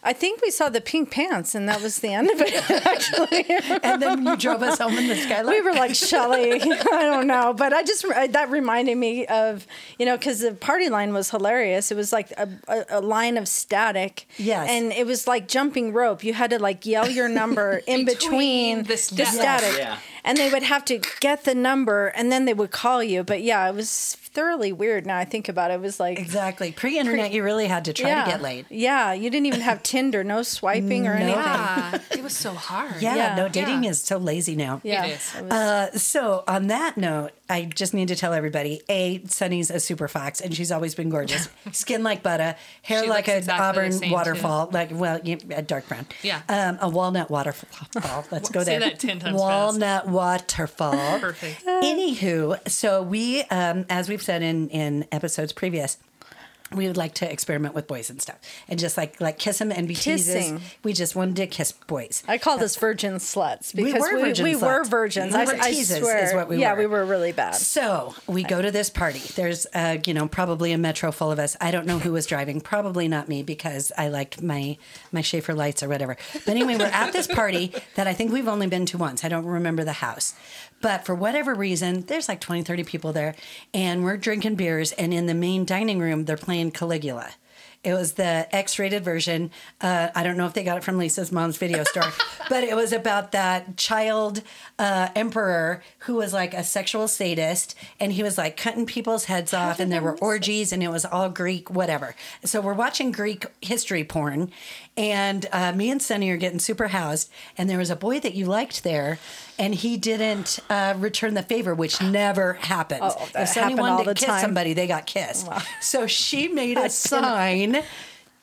I think we saw the pink pants, and that was the end of it. Actually, And then you drove us home in the skyline. we were like Shelly. I don't know, but I just that reminded me of you know because the party line was hilarious. It was like a, a, a line of static. Yes. and it was like jumping rope. You had to like yell your number in Between between, the the static. static, Yeah. and they would have to get the number, and then they would call you. But yeah, it was thoroughly weird. Now I think about it, it was like Exactly. Pre internet, you really had to try yeah, to get laid. Yeah, you didn't even have Tinder, no swiping or No. anything. Yeah, it was so hard. Yeah, Yeah. no, dating Yeah. is so lazy now. Yeah, It is. Uh, so on that note, I just need to tell everybody: A, Sunny's a super fox, and she's always been gorgeous. Skin like butter, hair She like an exactly auburn same, too. waterfall, like well, you- a dark brown. Yeah. um, a walnut waterfall. Let's go there. Say that 10 times fast. Walnut waterfall. Perfect. Anywho, so we, um, as we've said in in episodes previous. We would like to experiment with boys and stuff, and just like like kiss them and be Kissing. teases. We just wanted to kiss boys. I call this virgin sluts We because were we, virgin we were virgins. We I, were I teases is swear. what we yeah, were. we were really bad. So we go to this party. There's, uh, you know, probably a metro full of us. I don't know who was driving. Probably not me because I liked my my Schaefer lights or whatever. But anyway, we're at this party that I think we've only been to once. I don't remember the house. But for whatever reason, there's like 20, 30 people there, and we're drinking beers. And in the main dining room, they're playing Caligula. It was the X-rated version. Uh, I don't know if they got it from Lisa's mom's video store, but it was about that child uh, emperor who was like a sexual sadist, and he was like cutting people's heads off, and there were orgies, and it was all Greek, whatever. So we're watching Greek history porn, and uh, me and Sunny are getting super housed, and there was a boy that you liked there, and he didn't uh, return the favor, which never happens. Oh, that if Sunny happened wanted all to the kiss time. somebody, they got kissed. So she made a sign.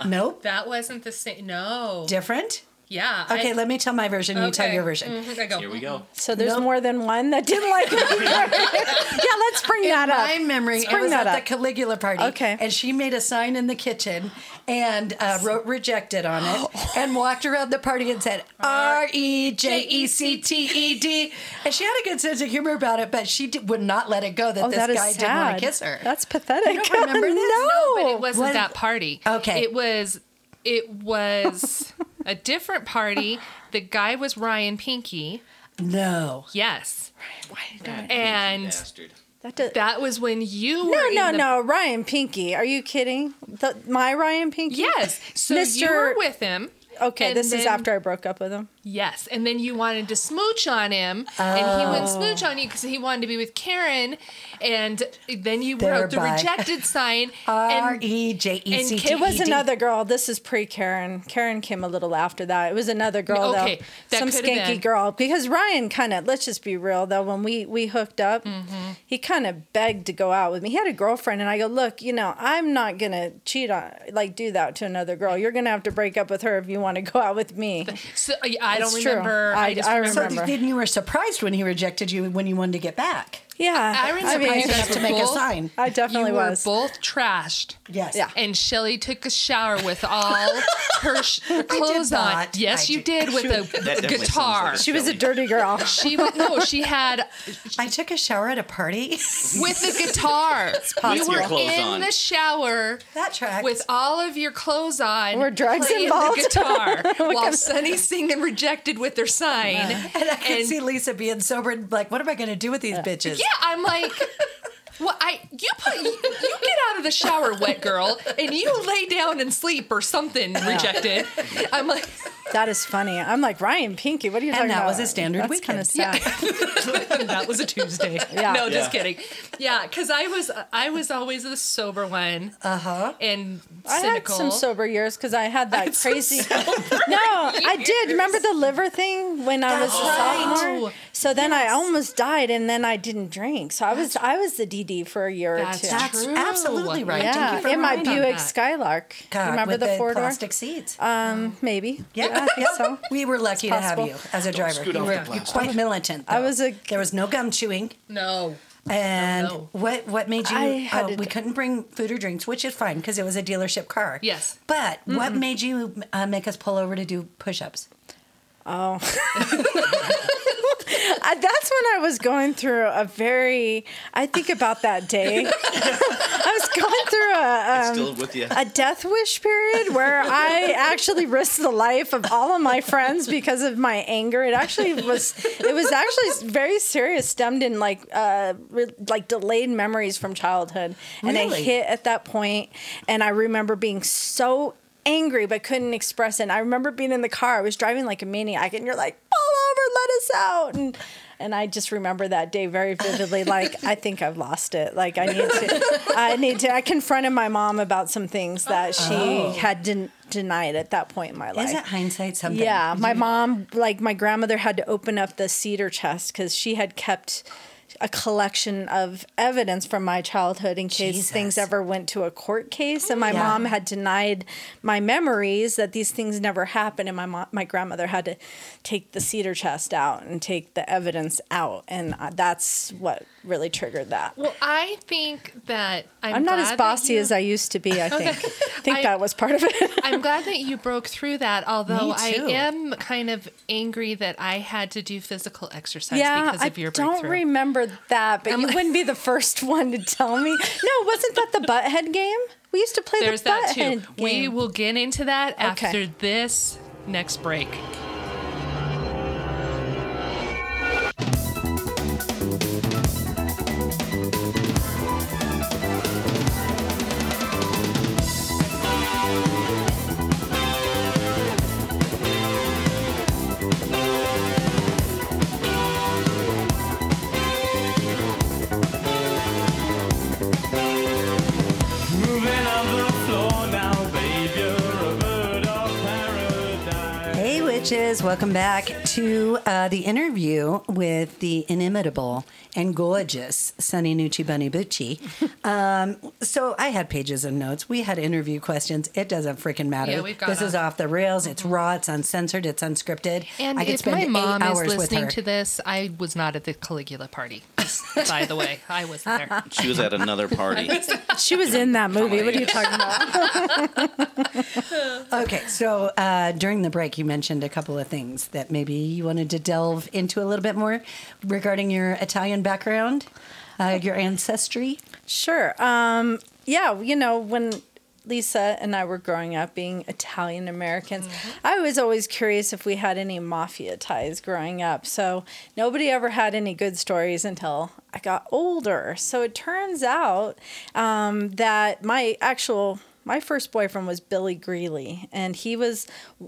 Nope. That wasn't the same. No. Different? Yeah. Okay, I, let me tell my version. You tell your version. Mhm, I go. Here we go. So there's Nope. more than one that didn't like me. yeah, let's bring that up. My memory, Let's it was that at up. the Caligula party. Okay. And she made a sign in the kitchen and uh, wrote rejected on it and walked around the party and said R E J E C T E D. And she had a good sense of humor about it, but she did, would not let it go that oh, this that is guy didn't want to kiss her. That's pathetic. You don't remember this? no. No, but it wasn't What- that party. Okay. It was it was a different party. The guy was Ryan Pinky. no. Yes. Why did I- And Bastard. that did- that was when you no, were no, in the, no. Ryan Pinky. Are you kidding? The, my Ryan Pinky? Yes. So you Mr. were with him. Okay, and this is after I broke up with him. Yes, and then you wanted to smooch on him, and he Oh. wouldn't smooch on you because he wanted to be with Karen, and then you wrote the rejected sign. R and E J E C T E D. It was another girl. This is pre Karen. Karen came a little after that. It was another girl Okay, though. that Some skanky been. girl. Because Ryan kind of, let's just be real though, when we we hooked up, Mm-hmm. he kind of begged to go out with me. He had a girlfriend, and I go, look, you know, I'm not gonna cheat on, like, do that to another girl. You're gonna have to break up with her if you want to go out with me. so, I don't true. remember. I, I- just I remember. So remember. then you were surprised when he rejected you when you wanted to get back. Yeah, I remember mean, you guys enough to were make a sign. I definitely you were was. both trashed. Yes. Yeah. And Shelly took a shower with all her, sh- her clothes on. Yes, I you did. did with a That definitely sounds guitar. like she was a dirty girl. she was no, she had I took a shower at a party. with the guitar. you were in on. the shower that tracks. with all of your clothes on. Were drugs playing involved? The guitar while Sunny's singing "Rejected" with their sign. and I could and- see Lisa being sober and like, what am I going to do with these bitches? Yeah, I'm like, well, I you put you, you get out of the shower, wet girl, and you lay down and sleep or something. Rejected. I'm like, That is funny. I'm like Ryan Pinky. What are you And talking that was a standard That's weekend. Kind of sad. that was a Tuesday. Yeah. No, just Yeah. kidding. Yeah, because I was I was always the sober one. Uh huh. And I had cynical. some sober years because I had that crazy. no, I did. Remember the liver thing when I was a right. sophomore? So then I almost died, and then I didn't drink. So I was I was the DD for a year or two. That's True. absolutely right. Thank yeah, you for in my reminding Buick that. Skylark. God, Remember with the four door? plastic seats. Um, maybe. yeah, I think so. We were lucky to have possible. you as a driver. scoot You off were the you're plastic. quite militant. I though. was a- There was no gum chewing. No. And no. what what made you? I had oh, to we couldn't bring food or drinks, which is fine because it was a dealership car. Yes. But what made you uh, make us pull over to do push-ups? Oh. I, that's when I was going through a very. I think about that day. I was going through a. Um, still with you. a death wish period where I actually risked the life of all of my friends because of my anger. It actually was it was actually very serious, stemmed in like uh re- like delayed memories from childhood. And Really? it hit at that point and I remember being so angry but couldn't express it. And I remember being in the car. I was driving like a maniac and you're like, "Pull over, let us out." And and I just remember that day very vividly. Like I think I've lost it. Like I need to, I need to. I confronted my mom about some things that she oh. had den- denied at that point in my life. Isn't hindsight something? Yeah, my mm-hmm. mom, like my grandmother, had to open up the cedar chest because she had kept a collection of evidence from my childhood in case Jesus. things ever went to a court case. And my Yeah. mom had denied my memories that these things never happened. And my mom, my grandmother had to take the cedar chest out and take the evidence out. And uh, that's what really triggered that. Well, I think that I'm, I'm, not as bossy you- as I used to be, I think. I think I- that was part of it. I'm glad that you broke through that, although I am kind of angry that I had to do physical exercise yeah, because I of your don't remember that, but you wouldn't be the first one to tell me. No, wasn't that the butthead game? We used to play There's the that butthead too. game. We will get into that Okay. after this next break. Witches, welcome back to uh, the interview with the inimitable and gorgeous Sunny Nucci Bunny Bucci. Um, so I had pages of notes. We had interview questions. It doesn't freaking matter. Yeah, we've got this is off the rails. It's raw. It's uncensored. It's unscripted. And I could if spend my eight mom is hours with listening to this, I was not at the Caligula party. By the way, I wasn't there. She was at another party. She was in that movie. What are you talking about? Okay, so uh, during the break, you mentioned a couple of things that maybe you wanted to delve into a little bit more regarding your Italian background, uh, your ancestry. Sure. Um, yeah, you know, when Lisa and I were growing up being Italian Americans, I was always curious if we had any mafia ties growing up. So nobody ever had any good stories until I got older. So it turns out um, that my actual my first boyfriend was Billy Greeley, and he was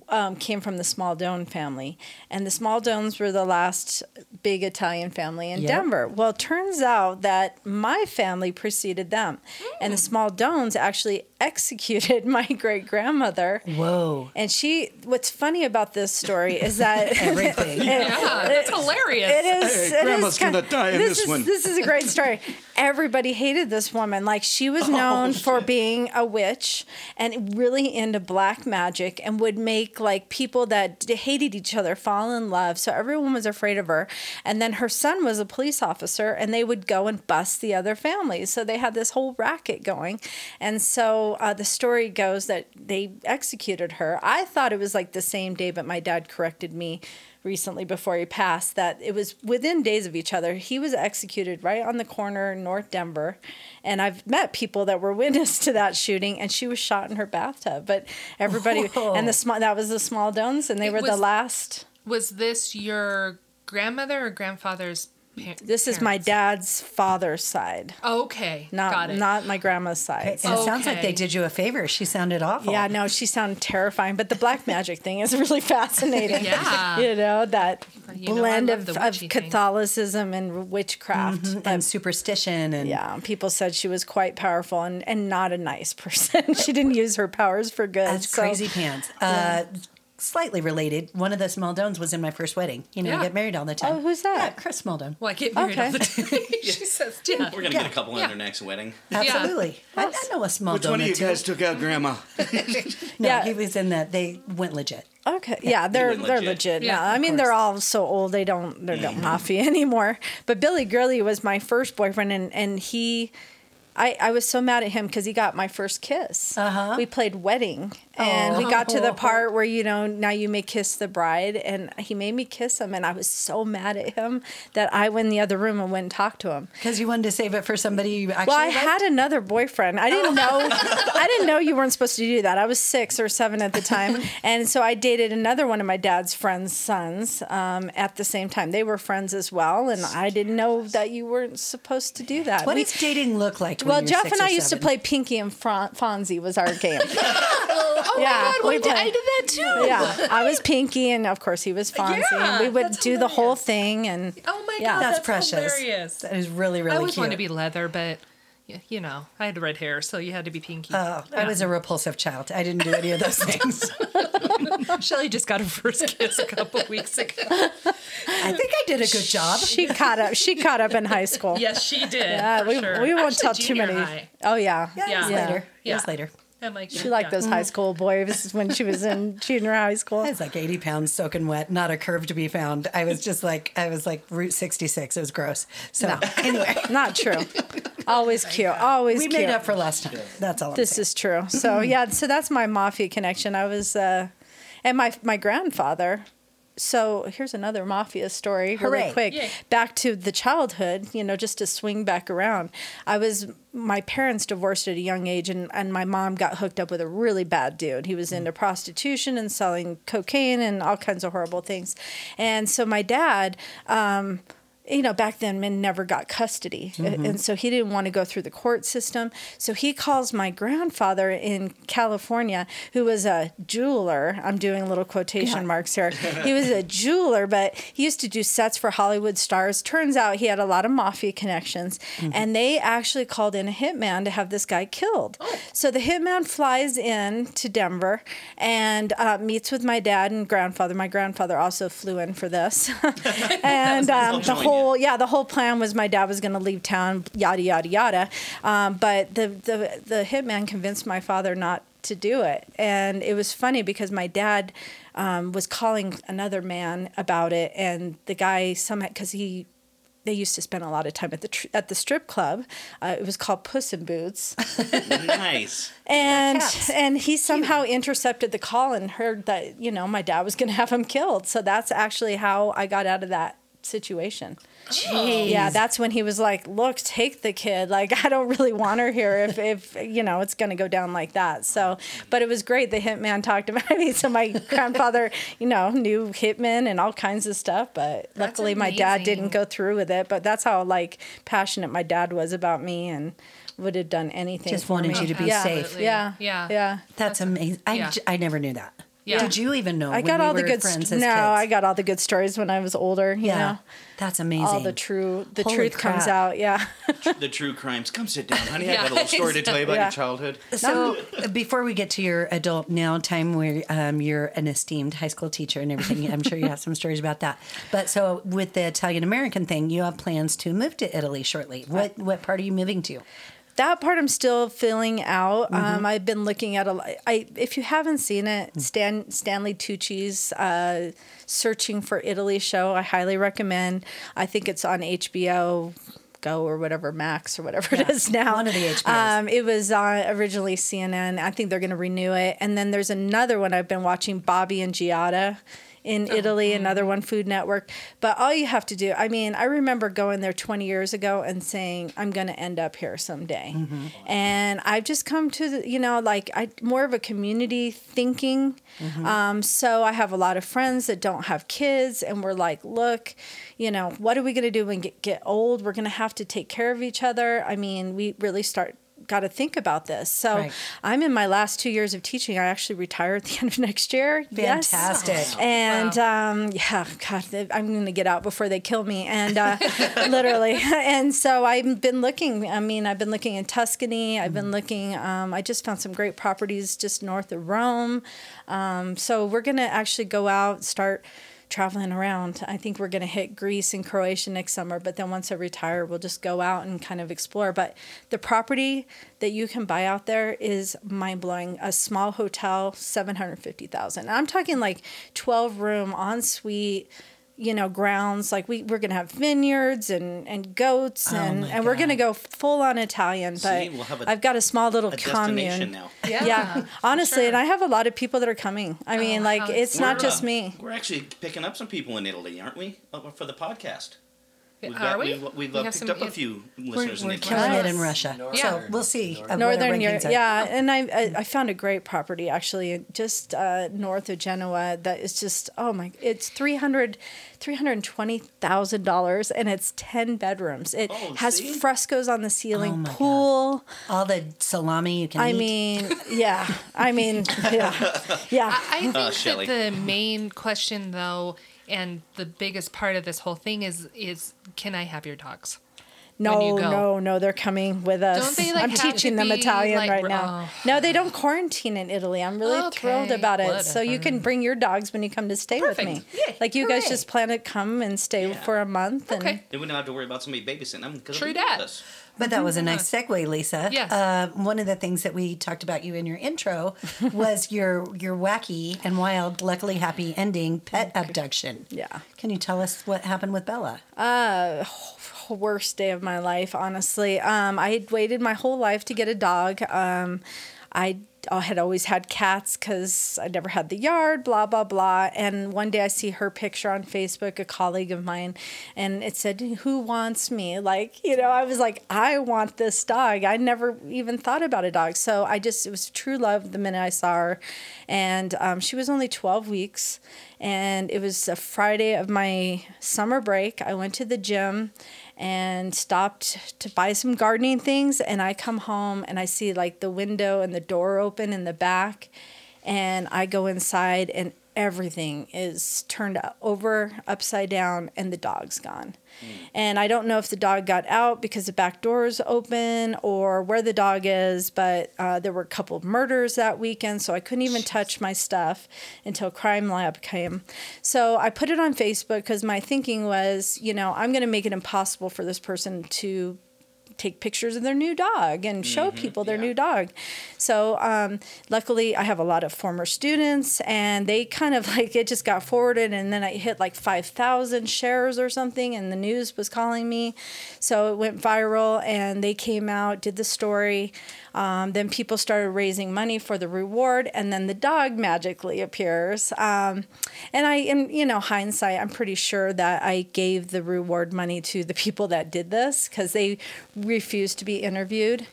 um, came from the Smaldone family, and the Smaldones were the last big Italian family in Yep. Denver. Well, it turns out that my family preceded them, and the Smaldones actually executed my great grandmother. Whoa. And she, what's funny about this story is that Everything. Yeah, that's hilarious. it is. it Grandma's is kind- gonna die in this is, one. This is a great story. Everybody hated this woman. Like she was known for being a witch and really into black magic, and would make like people that hated each other fall in love. So everyone was afraid of her. And then her son was a police officer, and they would go and bust the other families. So they had this whole racket going. And so uh, the story goes that they executed her. I thought it was like the same day, but my dad corrected me recently before he passed that it was within days of each other. He was executed right on the corner in North Denver. And I've met people that were witness to that shooting and she was shot in her bathtub. But everybody Whoa. and the oh. small that was the Smaldones and they It were the last Was this your grandmother or grandfather's? Pa- this is my dad's father's side. Okay, Not got it. not my grandma's side. And it sounds like they did you a favor. She sounded awful. Yeah, no, she sounded terrifying, but the black magic thing is really fascinating. Yeah. you know that You blend love of, of witchy thing. Catholicism and witchcraft. And superstition and Yeah, people said she was quite powerful and, and not a nice person. she didn't use her powers for good. that's so- crazy pants. Uh, slightly related. One of the Smaldones was in my first wedding. You know, Yeah. you get married all the time. Oh, who's that? Yeah, Chris Smaldone. Well, I get married all the time. she says, yeah. We're gonna Yeah. get a couple Yeah. in their next wedding. Absolutely. I, I know a Smaldone. Which one of you too. guys took out Grandma? No, Yeah. he was in that. They went legit. Okay, yeah, they're went they're legit. legit. Yeah, now. I mean, they're all so old they don't they don't mafia anymore. But Billy Gurley was my first boyfriend, and and he. I, I was so mad at him because he got my first kiss. Uh-huh. We played wedding, and we got to the part where you know now you may kiss the bride, and he made me kiss him, and I was so mad at him that I went in the other room and went and talked to him. Because you wanted to save it for somebody you actually Well, I liked? had another boyfriend. I didn't know. I didn't know you weren't supposed to do that. I was six or seven at the time, and so I dated another one of my dad's friends' sons um, at the same time. They were friends as well, and I didn't know that you weren't supposed to do that. What We- does dating look like? When well, you're Jeff six and I used to play Pinky and Fron- Fonzie was our game. Oh, oh Yeah, my God, we we did, I did that too. yeah, I was Pinky, and of course he was Fonzie. Yeah, and we would that's do the whole thing, and Oh my Yeah. God, That's, that's, precious. hilarious. That is really, really I always cute. wanted to be leather, but y- you know, I had red hair, so you had to be pinky. Oh, I was a repulsive child. I didn't do any of those things. Shelly just got her first kiss a couple weeks ago. I think I did a good job. She caught up. She caught up in high school. Yes, she did. Yeah, for we, sure. we won't Actually, tell too many. high. Oh yeah. Yeah, it was Yeah. later. It Yeah. was later. I'm like, She liked those high school boys when she was in junior high school. I was like 80 pounds soaking wet, not a curve to be found. I was just like, I was like Route 66. It was gross. So anyway, Not true. Always cute. Always cute. we cute. made up for last time. That's all I'm This saying. is true. So yeah, so that's my mafia connection. I was, uh, and my my grandfather. So here's another mafia story, really Hooray. quick. Yay. Back to the childhood, you know, just to swing back around. I was my parents divorced at a young age, and and my mom got hooked up with a really bad dude. He was into prostitution and selling cocaine and all kinds of horrible things, and so my dad. Um, you know, back then men never got custody. And so he didn't want to go through the court system. So he calls my grandfather in California, who was a jeweler. I'm doing little quotation marks here. he was a jeweler, but he used to do sets for Hollywood stars. Turns out he had a lot of mafia connections. And they actually called in a hitman to have this guy killed. So the hitman flies in to Denver and uh, meets with my dad and grandfather. My grandfather also flew in for this. and um, the whole whole yeah the whole plan was my dad was going to leave town yada yada yada um, but the, the the hitman convinced my father not to do it and it was funny because my dad um, was calling another man about it and the guy somehow because he they used to spend a lot of time at the tr- at the strip club. Uh, it was called Puss in Boots, nice. and and he somehow intercepted the call and heard that you know my dad was going to have him killed. So that's actually how I got out of that situation. Yeah, that's when he was like, "Look, take the kid. Like, I don't really want her here if, if you know it's going to go down like that." So, but it was great. The hitman talked about me. So my grandfather, you know, knew hitmen and all kinds of stuff. But That's luckily, my dad didn't go through with it. But that's how like passionate my dad was about me and would have done anything. Just for wanted me. you to be yeah. safe. Yeah, Yeah. yeah. That's amazing. I, yeah. j- I never knew that. Yeah. Did you even know? I when got we all the good. friends St- no, kids? I got all the good stories when I was older. You Yeah, know, that's amazing. all the true. The Holy truth comes out. Yeah. the true crimes. Come sit down, honey. I Yeah, got a little story to tell you about Yeah. your childhood. So before we get to your adult now time where um, you're an esteemed high school teacher and everything, I'm sure you have some stories about that. But so with the Italian American thing, you have plans to move to Italy shortly. What what part are you moving to? That part I'm still filling out. Mm-hmm. Um, I've been looking at a. I if you haven't seen Mm. it, Stan Stanley Tucci's uh, "Searching for Italy" show. I highly recommend. I think it's on HBO. Go or whatever Max or whatever it Yeah, is now. one of the HBOs. Um, it was on originally CNN. I think they're going to renew it. And then there's another one I've been watching, Bobby and Giada in Italy, another one, Food Network. But all you have to do, I mean, I remember going there 20 years ago and saying, I'm going to end up here someday. And I've just come to, the, you know, like I more of a community thinking. Um, so I have a lot of friends that don't have kids, and we're like, look, you know, what are we going to do when we get, get old? We're going to have to take care of each other. I mean, we really start got to think about this. So Right. I'm in my last two years of teaching. I actually retire at the end of next year. Yes. Fantastic. And um, yeah, God, I'm going to get out before they kill me. And uh, literally. And so I've been looking. I mean, I've been looking in Tuscany. I've been looking. Um, I just found some great properties just north of Rome. Um, so we're going to actually go out, start traveling around. I think we're going to hit Greece and Croatia next summer, but then once I retire, we'll just go out and kind of explore. But the property that you can buy out there is mind blowing. A small hotel, 750,000. I'm talking like 12 room ensuite you know grounds like we we're gonna have vineyards and and goats and my and we're gonna go full on Italian but See, we'll have a- I've got a small little A commune destination now. yeah, honestly sure. and I have a lot of people that are coming I mean like it's not We're, just uh, me We're actually picking up some people in Italy, aren't we? Uh, For the podcast. We've Are we? We've, we've We uh, have picked some- up a few listeners in We're Italy. killing it in Russia. Yeah. So we'll see. uh, what our Northern rankings Europe, are. yeah, and I, I I found a great property actually just uh, north of Genoa that is just oh my it's 300 $320,000 and it's 10 bedrooms. It Oh, has see? frescoes on the ceiling, Oh my God. pool. All the salami you can I eat. mean, yeah. I mean, yeah. Yeah. I think Uh, Shelley. that the main question, though, and the biggest part of this whole thing is is can I have your dogs? No, you go? no, no, they're coming with us. Don't they, like, I'm have teaching to them be, Italian like, right r- now. oh. No, they don't quarantine in Italy. I'm really thrilled about it. So you can bring your dogs when you come to stay with me. Perfect. Like you guys just plan to come and stay for a month. And Okay. Then we don't have to worry about somebody babysitting them True they'll be with dat. us. But that was a nice segue, Lisa. Yes. Uh, one of the things that we talked about you in your intro was your your wacky and wild, luckily happy ending pet abduction. Yeah. Can you tell us what happened with Bella? Uh, worst day of my life, honestly. Um, I had waited my whole life to get a dog. Um, I I had always had cats because I never had the yard, blah, blah, blah. And one day I see her picture on Facebook, a colleague of mine, and it said, Who wants me? Like, you know, I was like, I want this dog. I never even thought about a dog. So I just, it was true love the minute I saw her. And um, she was only 12 weeks. And it was a Friday of my summer break. I went to the gym and stopped to buy some gardening things. And I come home and I see like the window and the door open in the back. And I go inside and everything is turned over upside down and the dog's gone. And I don't know if the dog got out because the back door is open or where the dog is, but uh, there were a couple of murders that weekend, so I couldn't even touch my stuff until Crime Lab came. So I put it on Facebook because my thinking was, you know, I'm going to make it impossible for this person to take pictures of their new dog and show people their new dog. So um, luckily, I have a lot of former students, and they kind of like it just got forwarded, and then I hit like five thousand shares or something, and the news was calling me, so it went viral, and they came out, did the story. Um, then people started raising money for the reward, and then the dog magically appears. Um, and I, in you know hindsight, I'm pretty sure that I gave the reward money to the people that did this because they refused to be interviewed.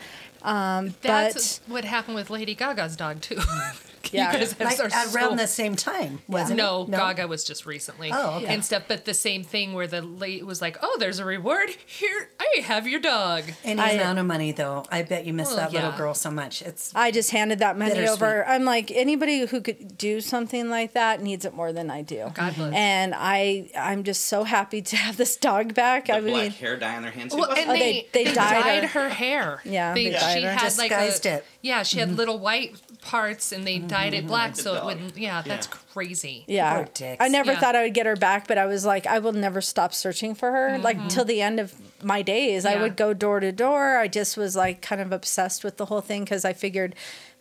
Um, That's but what happened with Lady Gaga's dog too. Yeah. you guys have Like are around so- the same time, wasn't no, it? Gaga was just recently Oh, okay. and stuff. But the same thing where the lady was like, "Oh, there's a reward here. I have your dog." Any I- amount of money, though, I bet you miss Well, that little yeah. girl so much. It's I just handed that money over. I'm like anybody who could do something like that needs it more than I do. God bless. And I, I'm just so happy to have this dog back. The I black mean, hair dye on their hands. Well, and Oh, they, they- they, they dyed dyed, her. her. hair. Yeah, they, they dyed she her. had like a, it. Yeah, she had mm-hmm. little white parts, and they dyed it black, the so it wouldn't. Yeah, that's crazy. yeah. Dicks. I never Yeah. thought I would get her back, but I was like, I will never stop searching for her. Like mm-hmm. till the end of my days, I Yeah. would go door to door. I just was like kind of obsessed with the whole thing because I figured.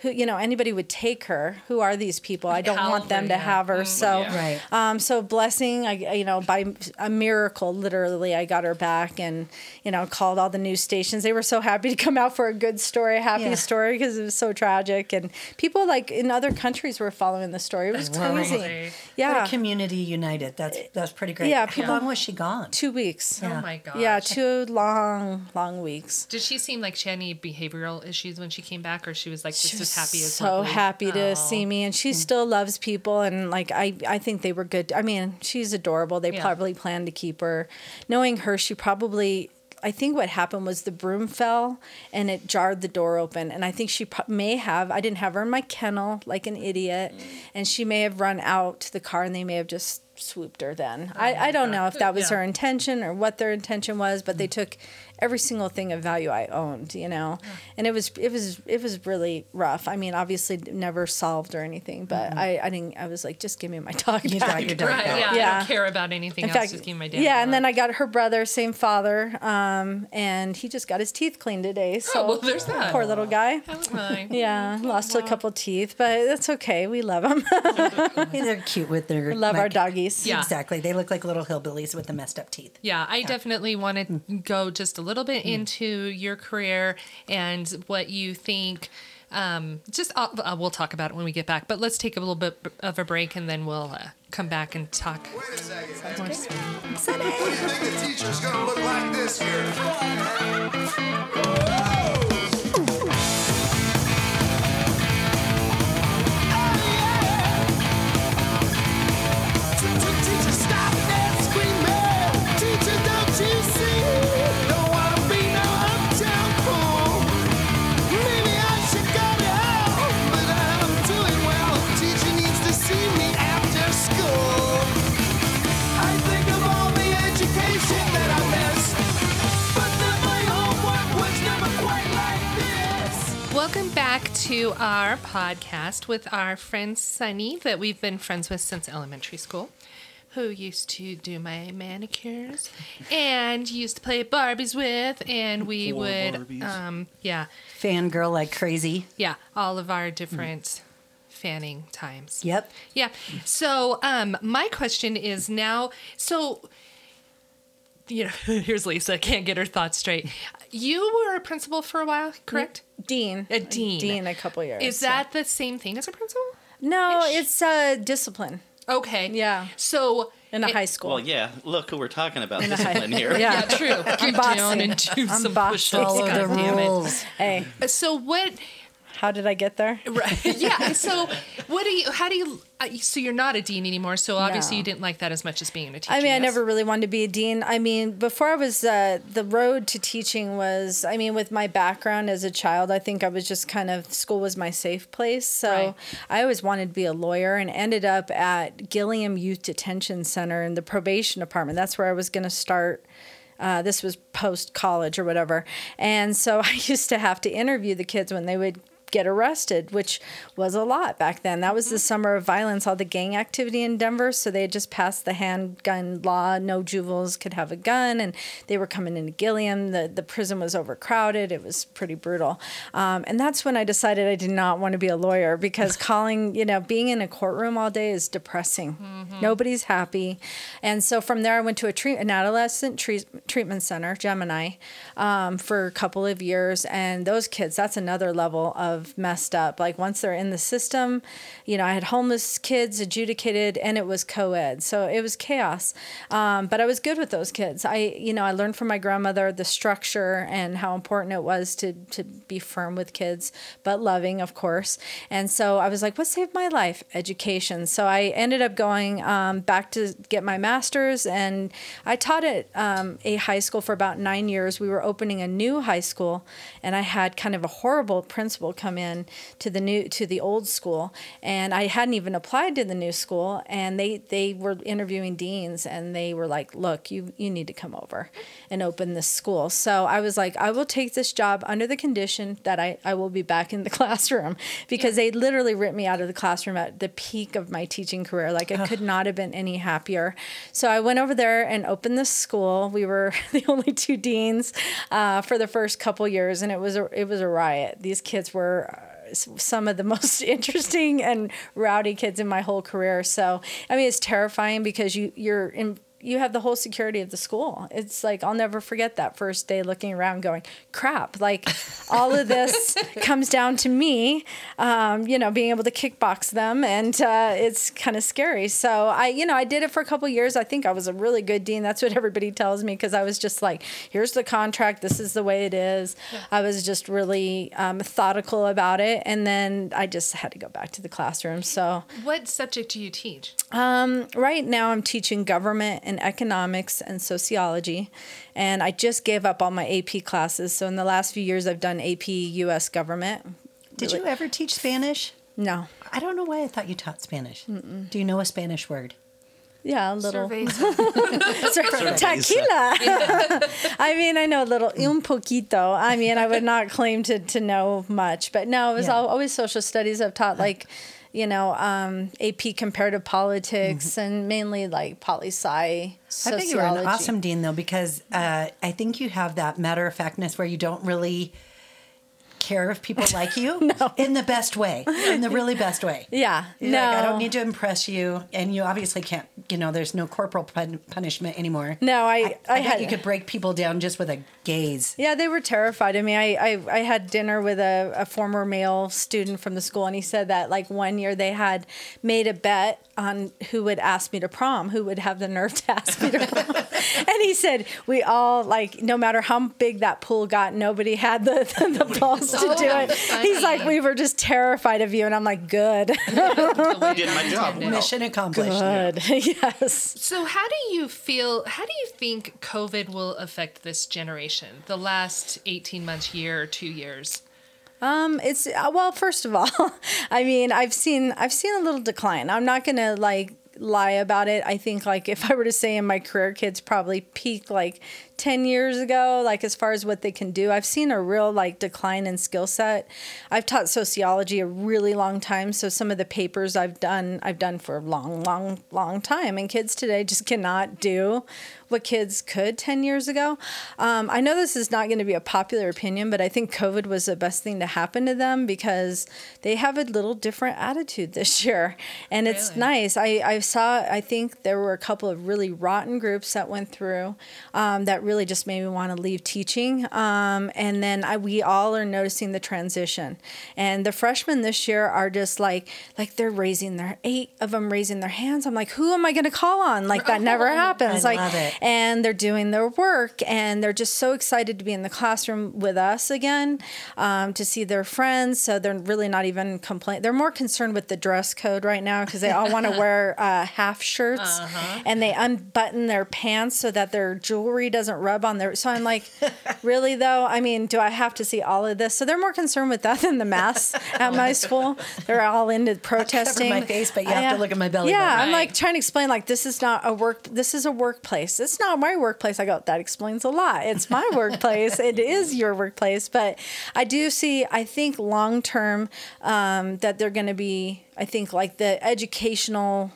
Who you know anybody would take her? Who are these people? I don't want them to have her. So Yeah. Right. Um, so blessing, I you know by a miracle, literally, I got her back, and you know called all the news stations. They were so happy to come out for a good story, a happy Yeah. story, because it was so tragic, and people like in other countries were following the story. It was crazy. Really? What Yeah, a community united. That's that's pretty great. Yeah, people, How people- long was she gone? two weeks. Oh my god Yeah, two long, long weeks. Did she seem like she had any behavioral issues when she came back, or she was like She just was as happy as so lovely? happy to Oh. see me, and she mm. still loves people, and like I, I think they were good. I mean, she's adorable. They Yeah. probably planned to keep her. Knowing her, she probably. I think what happened was the broom fell and it jarred the door open. And I think she pro- may have, I didn't have her in my kennel like an idiot, mm. and she may have run out to the car and they may have just swooped her then. I, oh, I don't know if that was Yeah. her intention or what their intention was, but they mm. took every single thing of value I owned, you know. And it was it was it was really rough. I mean, obviously never solved or anything, but I, I didn't I was like, just give me my dog. You back. got your dog Right, back. yeah, I Yeah. don't care about anything In else. fact, just give me my damn yeah, and then I got her brother, same father, um, and he just got his teeth cleaned today. So Oh, well, there's that. poor little guy. Hi. Yeah, lost a couple teeth, but that's okay. We love him. They're cute with their love our doggies. Yeah. Exactly. They look like little hillbillies with the messed up teeth. Yeah, I definitely want to go just a little bit into your career and what you think. Um, just uh, uh, we'll talk about it when we get back, but let's take a little bit of a break and then we'll uh, come back and talk. Wait a second. What do you think the teacher's gonna look like this year? To our podcast with our friend Sunny that we've been friends with since elementary school, who used to do my manicures and used to play Barbies with, and we Four would, Barbies. um, yeah, Fangirl like crazy. yeah, all of our different fanning times. Yep. Yeah. So, um, my question is now, so, you know, here's Lisa, can't get her thoughts straight. You were a principal for a while, correct? Dean. A dean. Dean a couple years. Is that the same thing as a principal? No, it's uh, discipline. Okay. Yeah. So in a high school. Well, yeah. Look who we're talking about. In a high- Discipline here. Yeah, true. Get I'm down and do I'm some bossy. push-ups. Follow the rules. Hey. So what? How did I get there? Right. Yeah. So what do you? How do you? So you're not a dean anymore. So obviously No. you didn't like that as much as being a teacher. I mean, I never really wanted to be a dean. I mean, before I was, uh, the road to teaching was, I mean, with my background as a child, I think I was just kind of, school was my safe place. So Right. I always wanted to be a lawyer and ended up at Gilliam Youth Detention Center in the probation department. That's where I was going to start. Uh, this was post college or whatever. And so I used to have to interview the kids when they would get arrested, which was a lot back then. That was the summer of violence, all the gang activity in Denver. So they had just passed the handgun law. No juveniles could have a gun, and they were coming into Gilliam. The, the prison was overcrowded. It was pretty brutal. Um, and that's when I decided I did not want to be a lawyer because calling, you know, being in a courtroom all day is depressing. Nobody's happy. And so from there, I went to a treat, an adolescent treat, treatment center, Gemini, um, for a couple of years. And those kids, that's another level of messed up. Like once they're in the system, you know, I had homeless kids adjudicated and it was co ed. So it was chaos. Um, but I was good with those kids. I, you know, I learned from my grandmother the structure and how important it was to, to be firm with kids, but loving, of course. And so I was like, what saved my life? Education. So I ended up going um, back to get my master's and I taught at um, a high school for about nine years. We were opening a new high school and I had kind of a horrible principal come in to the new to the old school. And I hadn't even applied to the new school and they they were interviewing deans and they were like look you you need to come over and open this school. So I was like I will take this job under the condition that I, I will be back in the classroom because they literally ripped me out of the classroom at the peak of my teaching career. Like I could not have been any happier. So I went over there and opened this school. We were the only two deans uh, for the first couple years and it was a, it was a riot. These kids were uh, some of the most interesting and rowdy kids in my whole career. So I mean, it's terrifying because you you're in. You have the whole security of the school. It's like I'll never forget that first day looking around, going, "Crap!" Like all of this comes down to me, um, you know, being able to kickbox them, and uh, it's kind of scary. So I, you know, I did it for a couple years. I think I was a really good dean. That's what everybody tells me because I was just like, "Here's the contract. This is the way it is." I was just really um, methodical about it, and then I just had to go back to the classroom. So What subject do you teach? um, right now, I'm teaching government and economics and sociology, and I just gave up all my AP classes. So in the last few years, I've done AP U.S. government. Did Really- you ever teach Spanish? No. I don't know why I thought you taught Spanish. Do you know a Spanish word? Yeah, a little. Cerveza. Tequila. I mean, I know a little, un poquito. I mean, I would not claim to, to know much, but no, it was Yeah. al always social studies. I've taught like, you know, um, AP comparative politics and mainly like poli sci I think you were an awesome dean, though, because uh, I think you have that matter of factness where you don't really care if people like you in the best way, in the really best way. Yeah. You're no. like, I don't need to impress you, and you obviously can't. You know, there's no corporal pun- punishment anymore. No, I- I, I I, had- you could break people down just with a gaze. Yeah, they were terrified. I mean, I, I, I had dinner with a, a former male student from the school, and he said that like one year they had made a bet on who would ask me to prom, who would have the nerve to ask me to prom. and he said, we all, like, no matter how big that pool got, nobody had the, the, the balls to Oh, do it. funny. He's like, we were just terrified of you. And I'm like, good. I did my job. well. Mission accomplished. good. yes. So, how do you feel? How do you think COVID will affect this generation? The last 18 months, year, two years? Um, it's uh, well, first of all, I mean, I've seen I've seen a little decline. I'm not gonna like lie about it. I think like if I were to say in my career, kids probably peak like 10 years ago, like as far as what they can do. I've seen a real like decline in skill set. I've taught sociology a really long time, so some of the papers I've done, I've done for a long, long, long time, and kids today just cannot do what kids could 10 years ago. Um, I know this is not going to be a popular opinion, but I think COVID was the best thing to happen to them because they have a little different attitude this year. And it's Really? nice. I, I saw, I think there were a couple of really rotten groups that went through um, that really just made me want to leave teaching. Um, and then I, we all are noticing the transition. And the freshmen this year are just like, like they're raising their, eight of them raising their hands. I'm like, who am I going to call on? Like that never happens. I like, and they're doing their work and they're just so excited to be in the classroom with us again um, to see their friends so they're really not even complaining they're more concerned with the dress code right now because they all want to wear uh, half shirts and they unbutton their pants so that their jewelry doesn't rub on their so i'm like really though? I mean do i have to see all of this? So they're more concerned with that than the masks at my school. They're all into protesting my face, but you have to look at my belly yeah button. i'm like trying to explain like this is not a work this is a workplace. It's not my workplace. I go that explains a lot. It's my workplace. It is your workplace. But i do see i think long term um, that they're going to be i think like the educational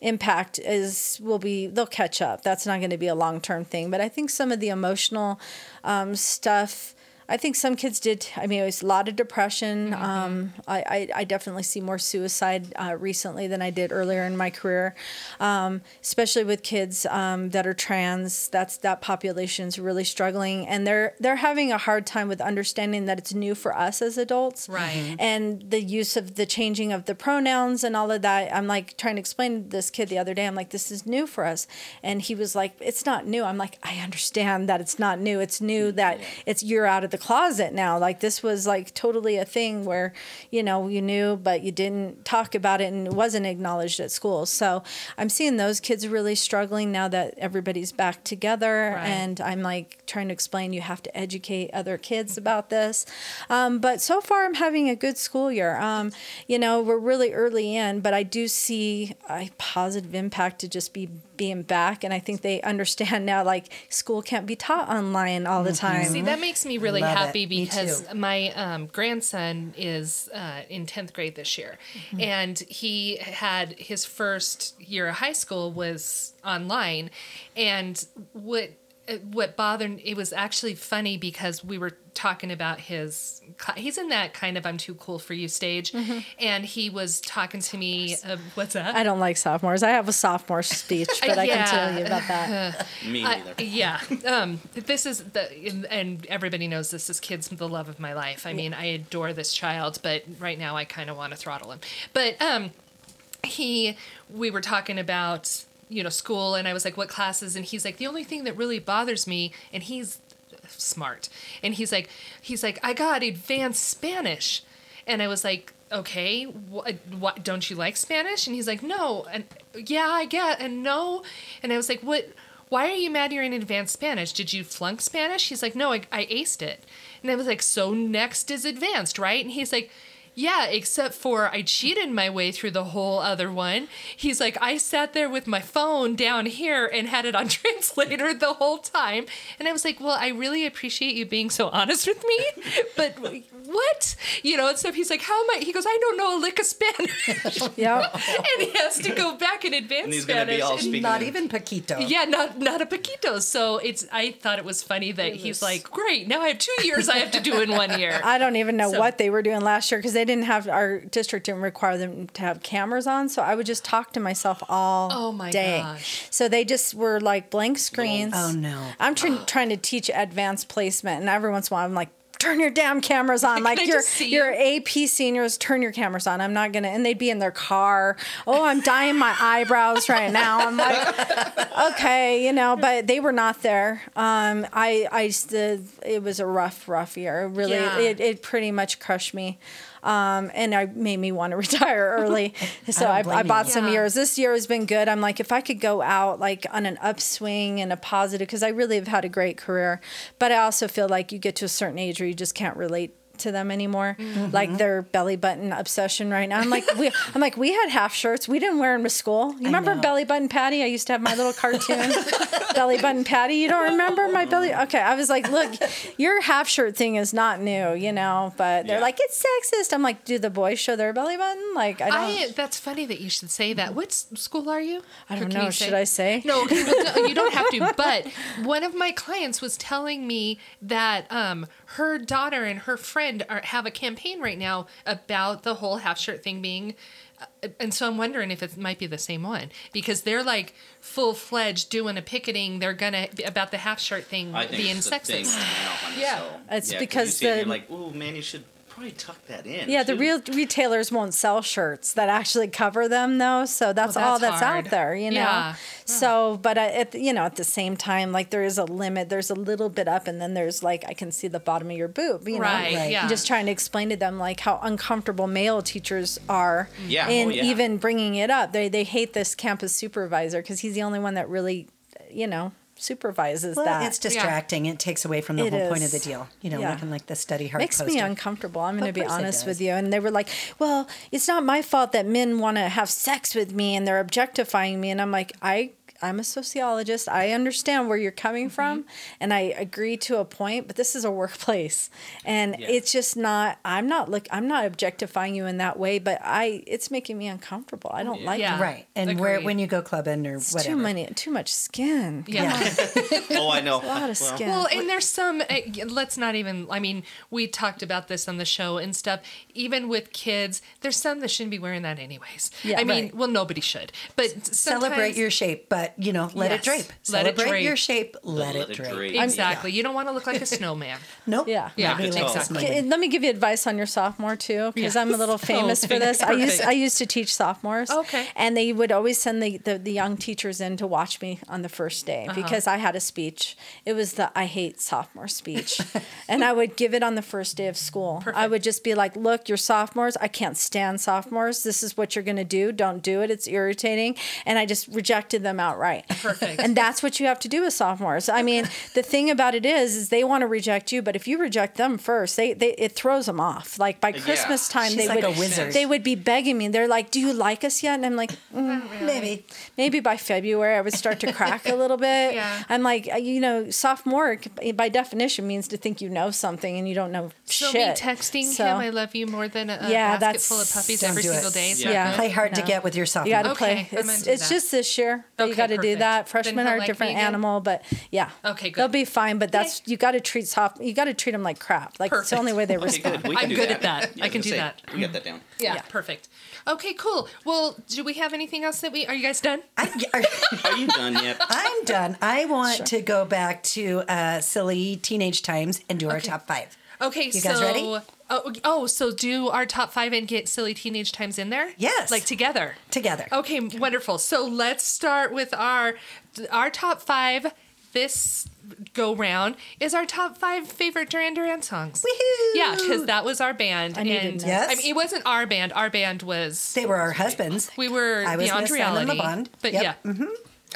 impact is will be they'll catch up. That's not going to be a long term thing but i think some of the emotional um, stuff I think some kids did. I mean, it was a lot of depression. Um, I, I, I definitely see more suicide uh, recently than I did earlier in my career, um, especially with kids um, that are trans. That's that population's really struggling, and they're they're having a hard time with understanding that it's new for us as adults, Right. And the use of the changing of the pronouns and all of that. I'm like trying to explain to this kid the other day. I'm like, this is new for us, and he was like, it's not new. I'm like, I understand that it's not new. It's new that it's you're out of the closet now. Like this was like totally a thing where, you know, you knew but you didn't talk about it and it wasn't acknowledged at school. So I'm seeing those kids really struggling now that everybody's back together Right. and I'm like trying to explain you have to educate other kids about this. Um, but so far I'm having a good school year. Um, you know, we're really early in, but I do see a positive impact to just be being back and I think they understand now like school can't be taught online all the time. See, that makes me really Love happy Me because my um, grandson is uh, in 10th grade this year. Mm-hmm. And he had his first year of high school was online. And what what bothered it was actually funny because we were talking about his he's in that kind of i'm too cool for you stage and he was talking to me of what's that I don't like sophomores. I have a sophomore speech, but I Yeah. can tell you about that. Me I- neither. yeah. Um, this is the, and- and everybody knows this is kids the love of my life. I mean, I adore this child, but right now I kind of want to throttle him. But um, he, we were talking about you know school, and I was like, what classes? And he's like, the only thing that really bothers me, and he's smart, and he's like, he's like, I got advanced Spanish, and I was like. Okay, what, what don't you like Spanish? And he's like, no, and yeah, I get, and no, and I was like, what? why are you mad you're in advanced Spanish? Did you flunk Spanish? He's like, no, I, I aced it. And I was like, so next is advanced, right? And he's like, yeah, except for I cheated my way through the whole other one. He's like, I sat there with my phone down here and had it on translator the whole time. And I was like, well, I really appreciate you being so honest with me, but what? You know, and so he's like, how am I? He goes, I don't know a lick of Spanish. yeah. and he has to go back in advanced And he's gonna Spanish. be all and- speaking. Not even poquito. yeah, not not a poquito. So it's I thought it was funny that he's like, great, now I have two years I have to do in one year. I don't even know So- what they were doing last year because they didn't have our district didn't require them to have cameras on. So I would just talk to myself all Oh my day. gosh. So they just were like blank screens. Oh, no. I'm trying trying to teach advanced placement, and every once in a while I'm like. Turn your damn cameras on. Like your your AP seniors, turn your cameras on. I'm not gonna and they'd be in their car. Oh, I'm dyeing my eyebrows right now. I'm like, okay, you know, but they were not there. Um, I, I, the, it was a rough, rough year. Really, Yeah. it, it pretty much crushed me. Um, and I made me want to retire early. So don't I, I, blame you. bought some Yeah. years. This year has been good. I'm like, if I could go out like on an upswing and a positive, because I really have had a great career. But I also feel like you get to a certain age where you just can't relate to them anymore. Mm-hmm. Like their belly button obsession right now. I'm like, we, I'm like, we had half shirts. We didn't wear them to school. You remember know. belly button Patty? I used to have my little cartoon belly button Patty. You don't remember my belly? Okay, I was like, look, your half shirt thing is not new, you know. But they're Yeah. like, it's sexist. I'm like, do the boys show their belly button? Like, I don't. I, that's funny that you should say that. What school are you? I don't know. Should I say? No, no, you don't have to. But one of my clients was telling me that um, her daughter and her friend are, have a campaign right now about the whole half shirt thing being. Uh, and so I'm wondering if it might be the same one because they're like full fledged doing a picketing. They're gonna about the half shirt thing I think being it's the thing sexist. Yeah. so- It's yeah, 'cause because you see it and the- you're like, oh man, you should probably tuck that in. Yeah, the real retailers won't sell shirts that actually cover them, though. So that's, Well, all that's that's hard. out there, you know. Yeah. So, but I- at the- you know, at the same time, like there is a limit. There's a little bit up, and then there's like I can see the bottom of your boob. You know, Right, Right. yeah. I'm just trying to explain to them like how uncomfortable male teachers are mm. Yeah, in oh, yeah. even bringing it up. They they hate this campus supervisor because he's the only one that really, you know, supervises Well, that. it's distracting. It takes away from the It whole point of the deal. You know, Yeah. looking like the study hard makes me uncomfortable. I'm going to be honest with you. And they were like, "Well, it's not my fault that men want to have sex with me and they're objectifying me." And I'm like, "I I'm a sociologist. I understand where you're coming Mm-hmm. from and I agree to a point, but this is a workplace. And Yeah. it's just not I'm not look I'm not objectifying you in that way, but I it's making me uncomfortable. I don't like Yeah. it. Right. And where when you go clubbing or It's whatever. too many too much skin. Yeah. oh, I know. A lot of Well, skin. Well, and there's some. Uh, let's not even. I mean, we talked about this on the show and stuff. Even with kids, there's some that shouldn't be wearing that anyways. Yeah, I mean, right. well, nobody should. But Celebrate your shape, but you know, let Yes. it drape. Let it Celebrate drape. your shape, let, Let it it drape. drape. Exactly. You don't want to look like a snowman. Nope. Yeah. Yeah, Nobody likes exactly. this let me give you advice on your sophomore too, because I'm a little famous for this. I used. I used to teach sophomores. Okay. And they would always send the, the, the young teachers in to watch me on the first day Uh-huh. because I had a speech. It was the I hate sophomore speech. and I would give it on the first day of school. I would just be like, look, you're sophomores. I can't stand sophomores. This is what you're gonna do. Don't do it. It's irritating. And I just rejected them outright. Perfect. And that's what you have to do with sophomores. I mean, the thing about it is, is they want to reject you, but if you reject them first, they, they it throws them off. Like by Christmas time, She's they like would a wizard. they would be begging me. They're like, "Do you like us yet?" And I'm like, mm, Maybe. maybe by February I would start to crack a little bit. Yeah. I'm like, uh, you know, sophomore by definition means to think you know something and you don't know So shit. me texting So, him, I love you more than a, a Yeah, basket that's- full of puppies every do it. single day. Yeah. Yeah. Play hard to get with your You got to Okay, play. I'm It's, gonna it's just this year. that you Okay, got to do that. Freshmen are a like different me again? animal, but yeah. Okay, good. They'll be fine, but that's you got to treat soft. You got to treat them like crap. Like it's the only way they Okay, respond. good. We I'm good that. at that. Yeah, I can do say, that. We got that down. Yeah, Yeah. perfect. Okay, cool. Well, do we have anything else that we are you guys done? I, Are you done yet? I'm done. I want to go back to uh, silly teenage times and do our top five. Okay, You so guys ready? Oh, oh, so do our top five and get silly teenage times in there? Yes. like together. Together. Okay, wonderful. So let's start with our our top five. This go round is our top five favorite Duran Duran songs. Woohoo! Yeah, because that was our band. I needed and that. Yes. I mean, it wasn't our band. Our band was They were our husbands. we were I was beyond Miss Anna reality. Bond. But Yep. yeah, Mhm.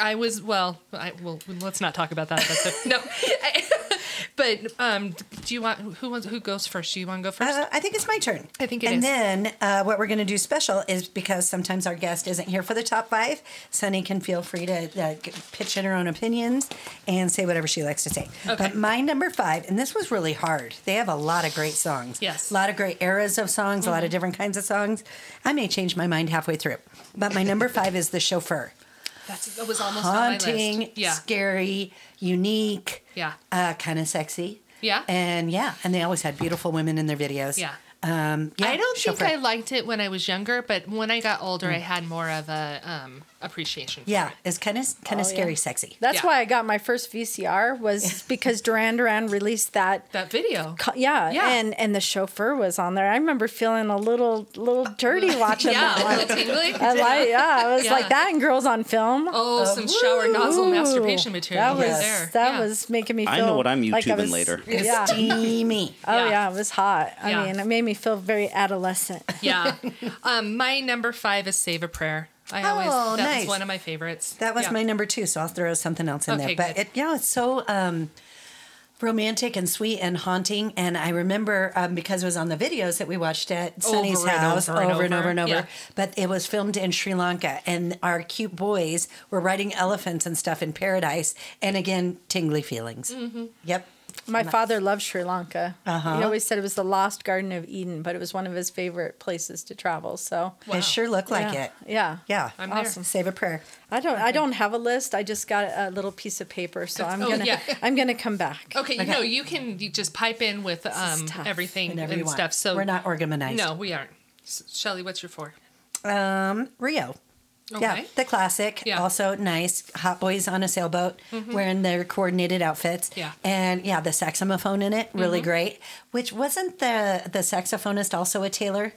I was well. I well, let's not talk about that. That's it. No, but um, do you want who wants who goes first? Do you want to go first? Uh, I think it's my turn. I think it and is. then uh, what we're going to do special is because sometimes our guest isn't here for the top five, Sunny can feel free to uh, pitch in her own opinions and say whatever she likes to say. Okay. But my number five, and this was really hard. They have a lot of great songs. Yes. Mm-hmm. A lot of great eras of songs, a lot of different kinds of songs. I may change my mind halfway through. But my number five is The Chauffeur. That's that was almost Haunting. Yeah, scary, unique, yeah, uh, kind of sexy. Yeah. And yeah, and they always had beautiful women in their videos. Yeah. Um, yeah, I don't think I liked it when I was younger, but when I got older, I had more of a um, appreciation. For Yeah, it. it's kind of kind of Oh, scary, yeah. sexy. That's Yeah. why I got my first VCR was because Duran Duran released that. that video. co- Yeah, Yeah. and and the chauffeur was on there. I remember feeling a little little dirty watching yeah, that a one. little tingly. I like, yeah, it was Yeah. like that and Girls on Film. Oh, some shower nozzle Ooh, masturbation material That was right there. that Yeah. was making me feel. I know what I'm like I YouTubing was- later. Yeah. Steamy. Oh Yeah. yeah. it was hot. I Yeah. mean, it made me feel very adolescent. yeah. Um, my number five is Save a Prayer. I always Oh, that nice. was one of my favorites. That was Yeah. my number two, so I'll throw something else in Okay, there. But good. it, know, it's so um, romantic and sweet and haunting. And I remember um, because it was on the videos that we watched at Sunny's Over and house over and over and over. over and over. Yeah. But it was filmed in Sri Lanka, and our cute boys were riding elephants and stuff in paradise. And again, tingly feelings. Mm-hmm. Yep. My father loved Sri Lanka. Uh-huh. He always said it was the lost Garden of Eden, but it was one of his favorite places to travel. So It sure looked like yeah. it. Yeah. Yeah. I'm there. Awesome. Save a prayer. I don't. I don't have a list. I just got a little piece of paper, so I'm Oh, gonna. yeah. I'm gonna come back. Okay, you know, you can you just pipe in with um, everything Whenever and stuff. So We're not organized. No, we aren't. Shelly, what's your four? Um, Rio. Yeah, the classic. Yeah. Mm-hmm. Also nice. Hot boys on a sailboat wearing their coordinated outfits. Yeah. Mm-hmm. And yeah, the saxophone in it, really great. Which wasn't the the saxophonist also a Taylor?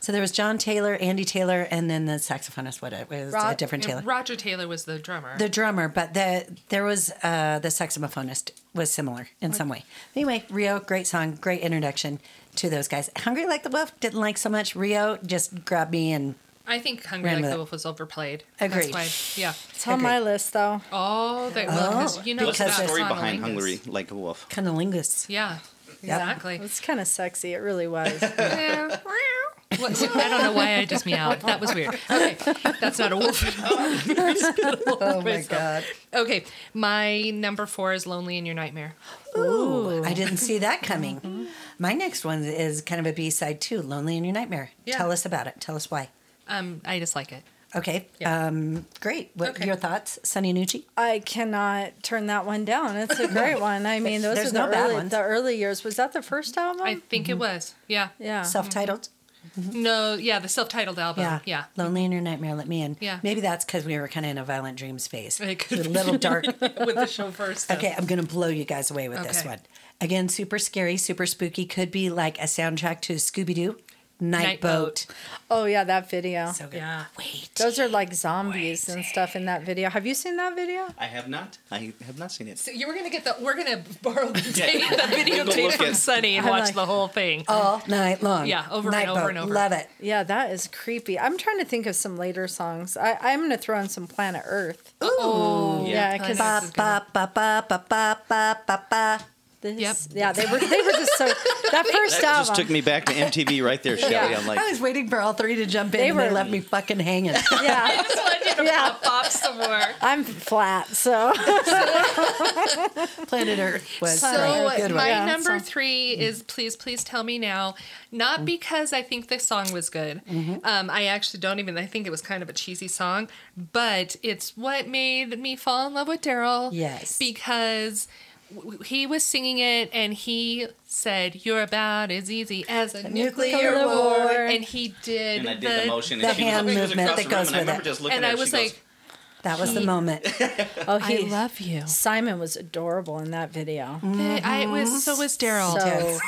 So there was John Taylor, Andy Taylor, and then the saxophonist. What it was a different Taylor. Roger Taylor was the drummer. The drummer, but the there was uh, the saxophonist was similar in some way. Anyway, Rio, great song, great introduction to those guys. Hungry Like the Wolf didn't like so much. Rio just grabbed me and I think Hungry Like with the. Wolf was overplayed. Agreed. That's why, yeah. It's on my list though. Oh, they, well, 'cause you know What's the because that story behind Olingus. Hungry Like a Wolf? cunnilingus. Yeah, exactly. It's kind of sexy. It really was. What- what- I don't know why I just meowed. That was weird. Okay, that's not a wolf. Oh my god. Okay, my number four is Lonely in Your Nightmare. Ooh, I didn't see that coming. Mm-hmm. My next one is kind of a B side too, "Lonely in Your Nightmare." Yeah. Tell us about it. Tell us why. Um, I just like it. Okay. Yeah. Um, great. What Okay. your thoughts, Sunny Nucci? I cannot turn that one down. It's a great one. I mean, those There's are the no bad early, ones. the early years. Was that the first album? I think it was. Yeah. yeah. Self-titled. No. Yeah, the self-titled album. Yeah. Yeah. Lonely in Your Nightmare. Let me in. Yeah. Maybe that's because we were kind of in a violent dreams phase. It could a little dark. with the chauffeur stuff. Okay, I'm gonna blow you guys away with this one. Again, super scary, super spooky. Could be like a soundtrack to Scooby Doo, Night, Night Boat. Boat. Oh yeah, that video. So good. Yeah. Wait. Those are like zombies and stuff in that video. Have you seen that video? I have not. I have not seen it. So you were gonna get the. We're gonna borrow the tape, the Go videotape look from at- Sunny and I watch like- the whole thing. all night long. Yeah, over and over Boat. and over. Love it. Yeah, that is creepy. I'm trying to think of some later songs. I, I'm going to throw in some Planet Earth. oh. Yeah, because know. This, yep. Yeah, they were they were just so that first that album just took me back to MTV right there, Shelly. Yeah. I'm like I was waiting for all three to jump in they and were, they left me fucking hanging. Yeah. I just wanted you to yeah. pop off more I'm flat, so Planet Earth was so good my number so. three is Please Please Tell Me Now. Not because I think the song was good. Mm-hmm. Um, I actually don't even I think it was kind of a cheesy song, but it's what made me fall in love with Daryl. Yes. Because he was singing it and he said, "You're about as easy as a, nuclear, nuclear war," war. and he did. and I did the, the motion. the and hand movement that goes with it. And I was like, That was the moment. oh, "I he, love you." Simon was adorable in that video. I was so was Daryl. So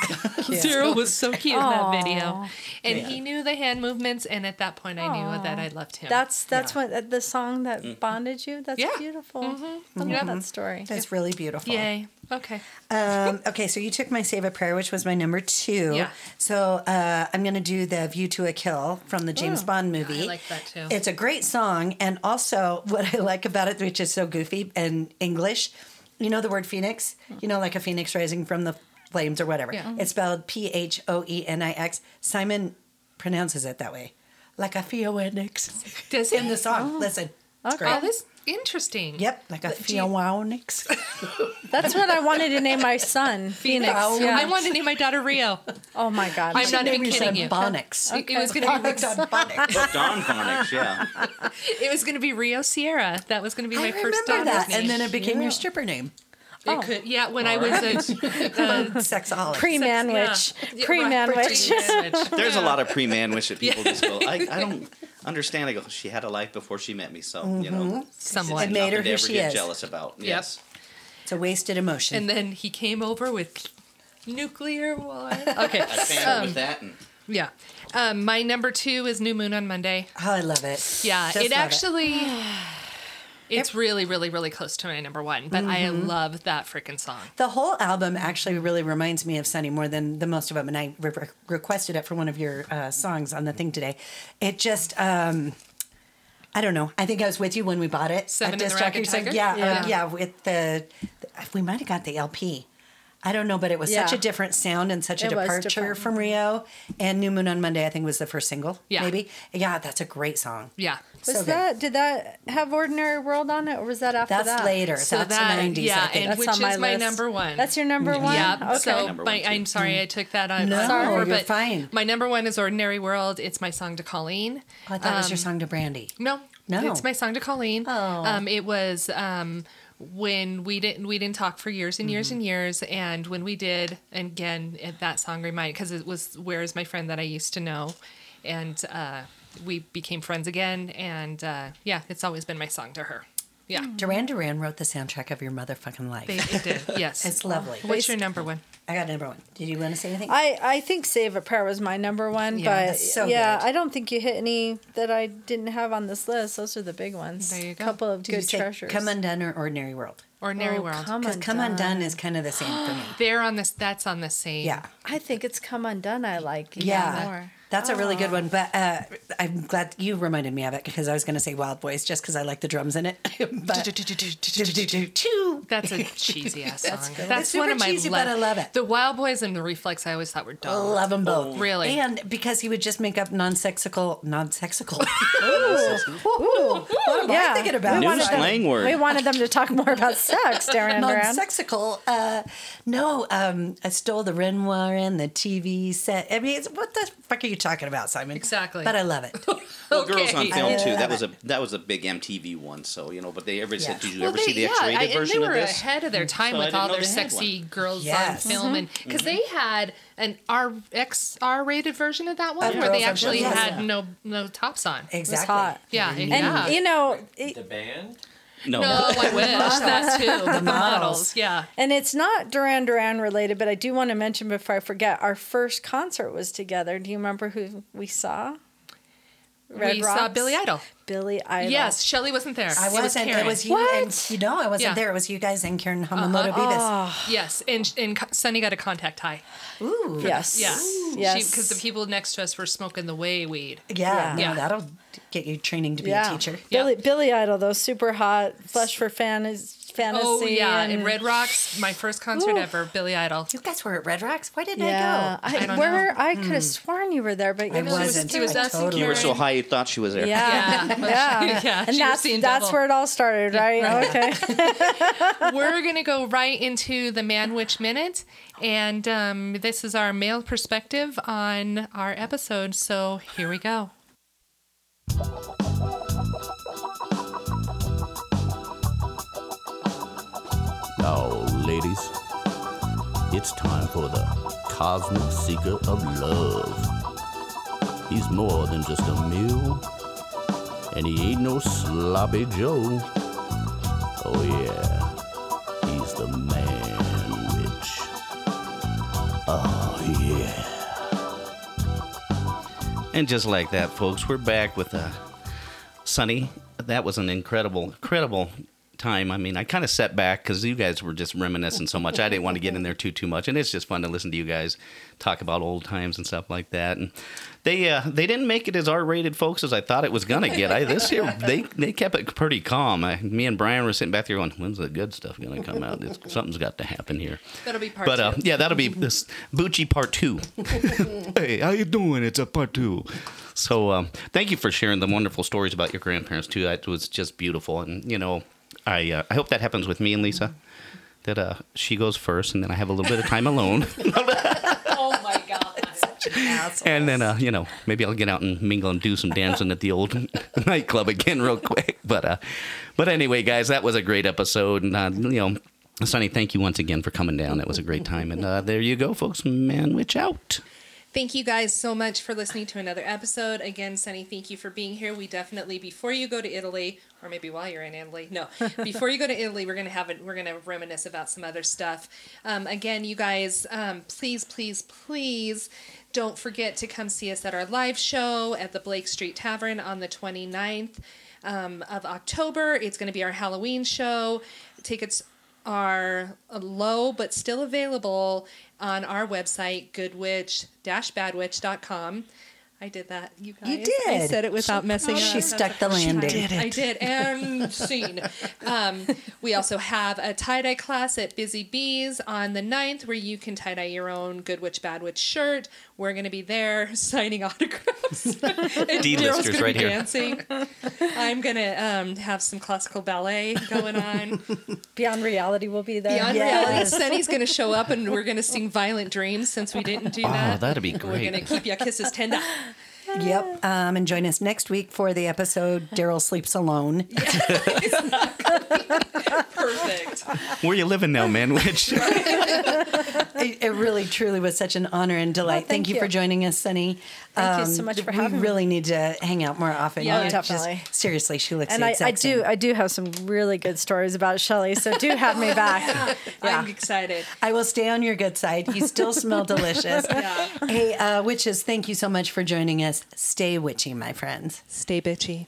Daryl was so cute in that video, Aw. and he knew the hand movements. And at that point, I knew that I loved him. that's that's what uh, the song that Mm. bonded you. That's Yeah. beautiful. Mm-hmm. I love that mm-hmm. story. That's really beautiful. yay. Okay. Um, okay, so you took my Save a Prayer, which was my number two. Yeah. So uh, I'm going to do the View to a Kill from the James Bond movie. I like that too. It's a great song. And also, what I like about it, which is so goofy and English, you know the word phoenix? You know, like a phoenix rising from the flames or whatever. Yeah. It's spelled P H O E N I X. Simon pronounces it that way. Like a phoenix. Does In the song. Listen. It's Okay. great. Oh, this interesting. Yep, like a phoenix. That's what I wanted to name my son, Phoenix. Yeah. I wanted to name my daughter Rio. oh my god. I'm not even kidding you. Phonics. It- It was gonna be Phonics on phonics. Dawn Phonics, yeah. it was gonna be Rio Sierra. That was gonna be my I first remember daughter's that, name. and then it became your stripper name. It could, yeah. When I was a uh, Sexaholic. Pre manwich. yeah, pre-manwich. pre-manwich. There's a lot of pre-man-wish that people just go, I, I don't understand. I go, she had a life before she met me, so, you know. Somewhat. It made her nothing who she get is. jealous about. Yes. It's a wasted emotion. And then he came over with nuclear war. Okay. I fan with that. And Yeah. Um, my number two is New Moon on Monday. oh, I love it. Yeah, Just it love actually. It's really, really, really close to my number one, but I Mm-hmm. love that freaking song. The whole album actually really reminds me of Sunny more than the most of them, and I re- re- requested it for one of your uh, songs on the thing today. It just, um, I don't know. I think I was with you when we bought it. Seven at Disc Jockey. So, Yeah, Yeah. yeah, yeah. With the, we might have got the LP. I don't know, but it was such a different sound and such a It departure from Rio. And New Moon on Monday, I think, was the first single. Yeah. Maybe. Yeah, that's a great song. Yeah. Was So good. that did that have Ordinary World on it, or was that after That's that? That's later. So that's that- 90s, yeah, I think. and That's which on is my my list. number one. That's your number one. Yeah. Okay. So, my, one. I'm sorry I took that on. No, on you're but fine. My number one is "Ordinary World." It's my song to Colleen. Oh, I thought it was your Um, song to Brandy. No, No. it's my song to Colleen. Oh. Um, it was um, when we didn't we didn't talk for years and years Mm-hmm. and years, and when we did, and again, that song reminded because it was "Where Is My Friend" that I used to know, and uh, we became friends again, and uh, yeah, it's always been my song to her. Yeah, Duran Duran wrote the soundtrack of your motherfucking life. they, it did. Yes, It's lovely. What's your number one? I got number one. Did you want to say anything? I, I think Save a Prayer was my number one, Yeah, but that's so yeah, good. I don't think you hit any that I didn't have on this list. Those are the big ones. There you go. couple of Did you good say treasures. Come Undone or Ordinary World? Ordinary Oh, World. Come Because Come Undone. Undone is kind of the same for me. They're on this. That's on the same. Yeah. I think it's Come Undone. I like even Yeah. more. That's a really Oh. good one. But uh, I'm glad you reminded me of it because I was going to say Wild Boys just because I like the drums in it. but That's a cheesy ass song. good. That's super one of my cheesy, but I love it. The Wild Boys and the Reflex I always thought were dumb. I love them both. Really? And because he would just make up non-sexical, non-sexical. Ooh, what am yeah. I thinking about? We New wanted them- slang word. We wanted them to talk more about sex, Darren and Duran. non-sexical. Uh, no, um, I stole the Renoir and the TV set. I mean, what the fuck are you talking about, Simon? Exactly. But I love it. Well, Girls on Film too. That was a that was a big MTV one. So you know, but they ever Yeah. said, did you Well, ever they- see the yeah, X-rated I- and version they were of this? ahead of their mm. time So with all their sexy one. girls Yes. on film, and mm-hmm. because they had an R X R rated version of that one Of where they Girls on actually Film, yes. had no no tops on. Exactly. Yeah, mm-hmm. And yeah. you know, it, The band? No. no, I wish that too. The, models. models, yeah. and it's not Duran Duran related, but I do want to mention before I forget, our first concert was together. Do you remember who we saw? Red we saw Billy Idol. Billy Idol. Yes, Shelly wasn't there. I was wasn't. It Karen. was you What? and you know I wasn't Yeah. there. It was you guys and Karen Hamamoto Uh-huh. Beavis. Yes, and and Sunny got a contact high. Ooh. Yes. Yeah, Yes. because the people next to us were smoking the way weed. Yeah. Yeah. No, that'll get you training to be yeah. a teacher. Billy Billy Idol, though, super hot, flesh for fan fantasy. Oh yeah, and in Red Rocks, my first concert Ooh. ever, Billy Idol. You guys were at Red Rocks. Why didn't Yeah, I go? I, I don't where know. I could have sworn you were there, but you I wasn't. He was I us totally You were so high you thought she was there. Yeah, Yeah. yeah, Yeah, and that's that's double. where it all started, right? Okay. We're gonna go right into the Man Witch Minute, and um, this is our male perspective on our episode. So here we go. Now, ladies, it's time for the Cosmic Seeker of Love. He's more than just a meal, and he ain't no sloppy Joe. Oh, yeah, he's the man witch. Oh, yeah. And just like that, folks, we're back with uh, Sunny. That was an incredible, incredible time. I mean, I kind of set back because you guys were just reminiscing so much. I didn't want to get in there too, too much, and it's just fun to listen to you guys talk about old times and stuff like that. And they, uh, they didn't make it as R-rated, folks, as I thought it was gonna get. I this year they they kept it pretty calm. I, me and Brian were sitting back there going, "When's the good stuff gonna come out? It's, something's got to happen here." That'll be part But two. uh, yeah, that'll be this Bucci part two. hey, how you doing? It's a part two. So um, thank you for sharing the wonderful stories about your grandparents too. That was just beautiful, and you know, I uh, I hope that happens with me and Lisa. That uh, she goes first, and then I have a little bit of time alone, oh my god. and then uh, you know maybe I'll get out and mingle and do some dancing at the old nightclub again real quick. But uh, but anyway, guys, that was a great episode, and uh, you know. Sonny, thank you once again for coming down. That was a great time. And uh, there you go, folks. Man, witch out. Thank you guys so much for listening to another episode. Again, Sunny, thank you for being here. We definitely, before you go to Italy, or maybe while you're in Italy, no, before you go to Italy, we're gonna have it. We're gonna reminisce about some other stuff. Um, again, you guys, um, please, please, please. Don't forget to come see us at our live show at the Blake Street Tavern on the 29th um, of October. It's going to be our Halloween show. Tickets are low but still available on our website, goodwitch-badwitch.com. I did that. You guys. You I said it without messing up. She stuck the landing. I did. And scene. Um, we also have a tie dye class at Busy Bees on the 9th where you can tie dye your own Good Witch, Bad Witch shirt. We're going to be there signing autographs. D-listers gonna right be here. dancing. I'm going to um, have some classical ballet going on. Beyond reality will be there. Beyond Yes. reality, Sunny's going to show up and we're going to sing Violent Dreams since we didn't do that. Oh, that'd be great. We're going to keep your kisses tender. Yep. Um, and join us next week for the episode Daryl Sleeps Alone. Perfect. Where you living now, man? Which It, it really, truly was such an honor and delight. thank thank you for joining us, Sunny. Thank you so much for having we me. really need to hang out more often. Yeah, You just- definitely. seriously, she looks And the I, I exact do. I do have some really good stories about Shelly, so do have me back. I'm excited. I will stay on your good side. You still smell delicious. Yeah. Hey, uh, witches, thank you so much for joining us. Stay witchy, my friends. Stay bitchy.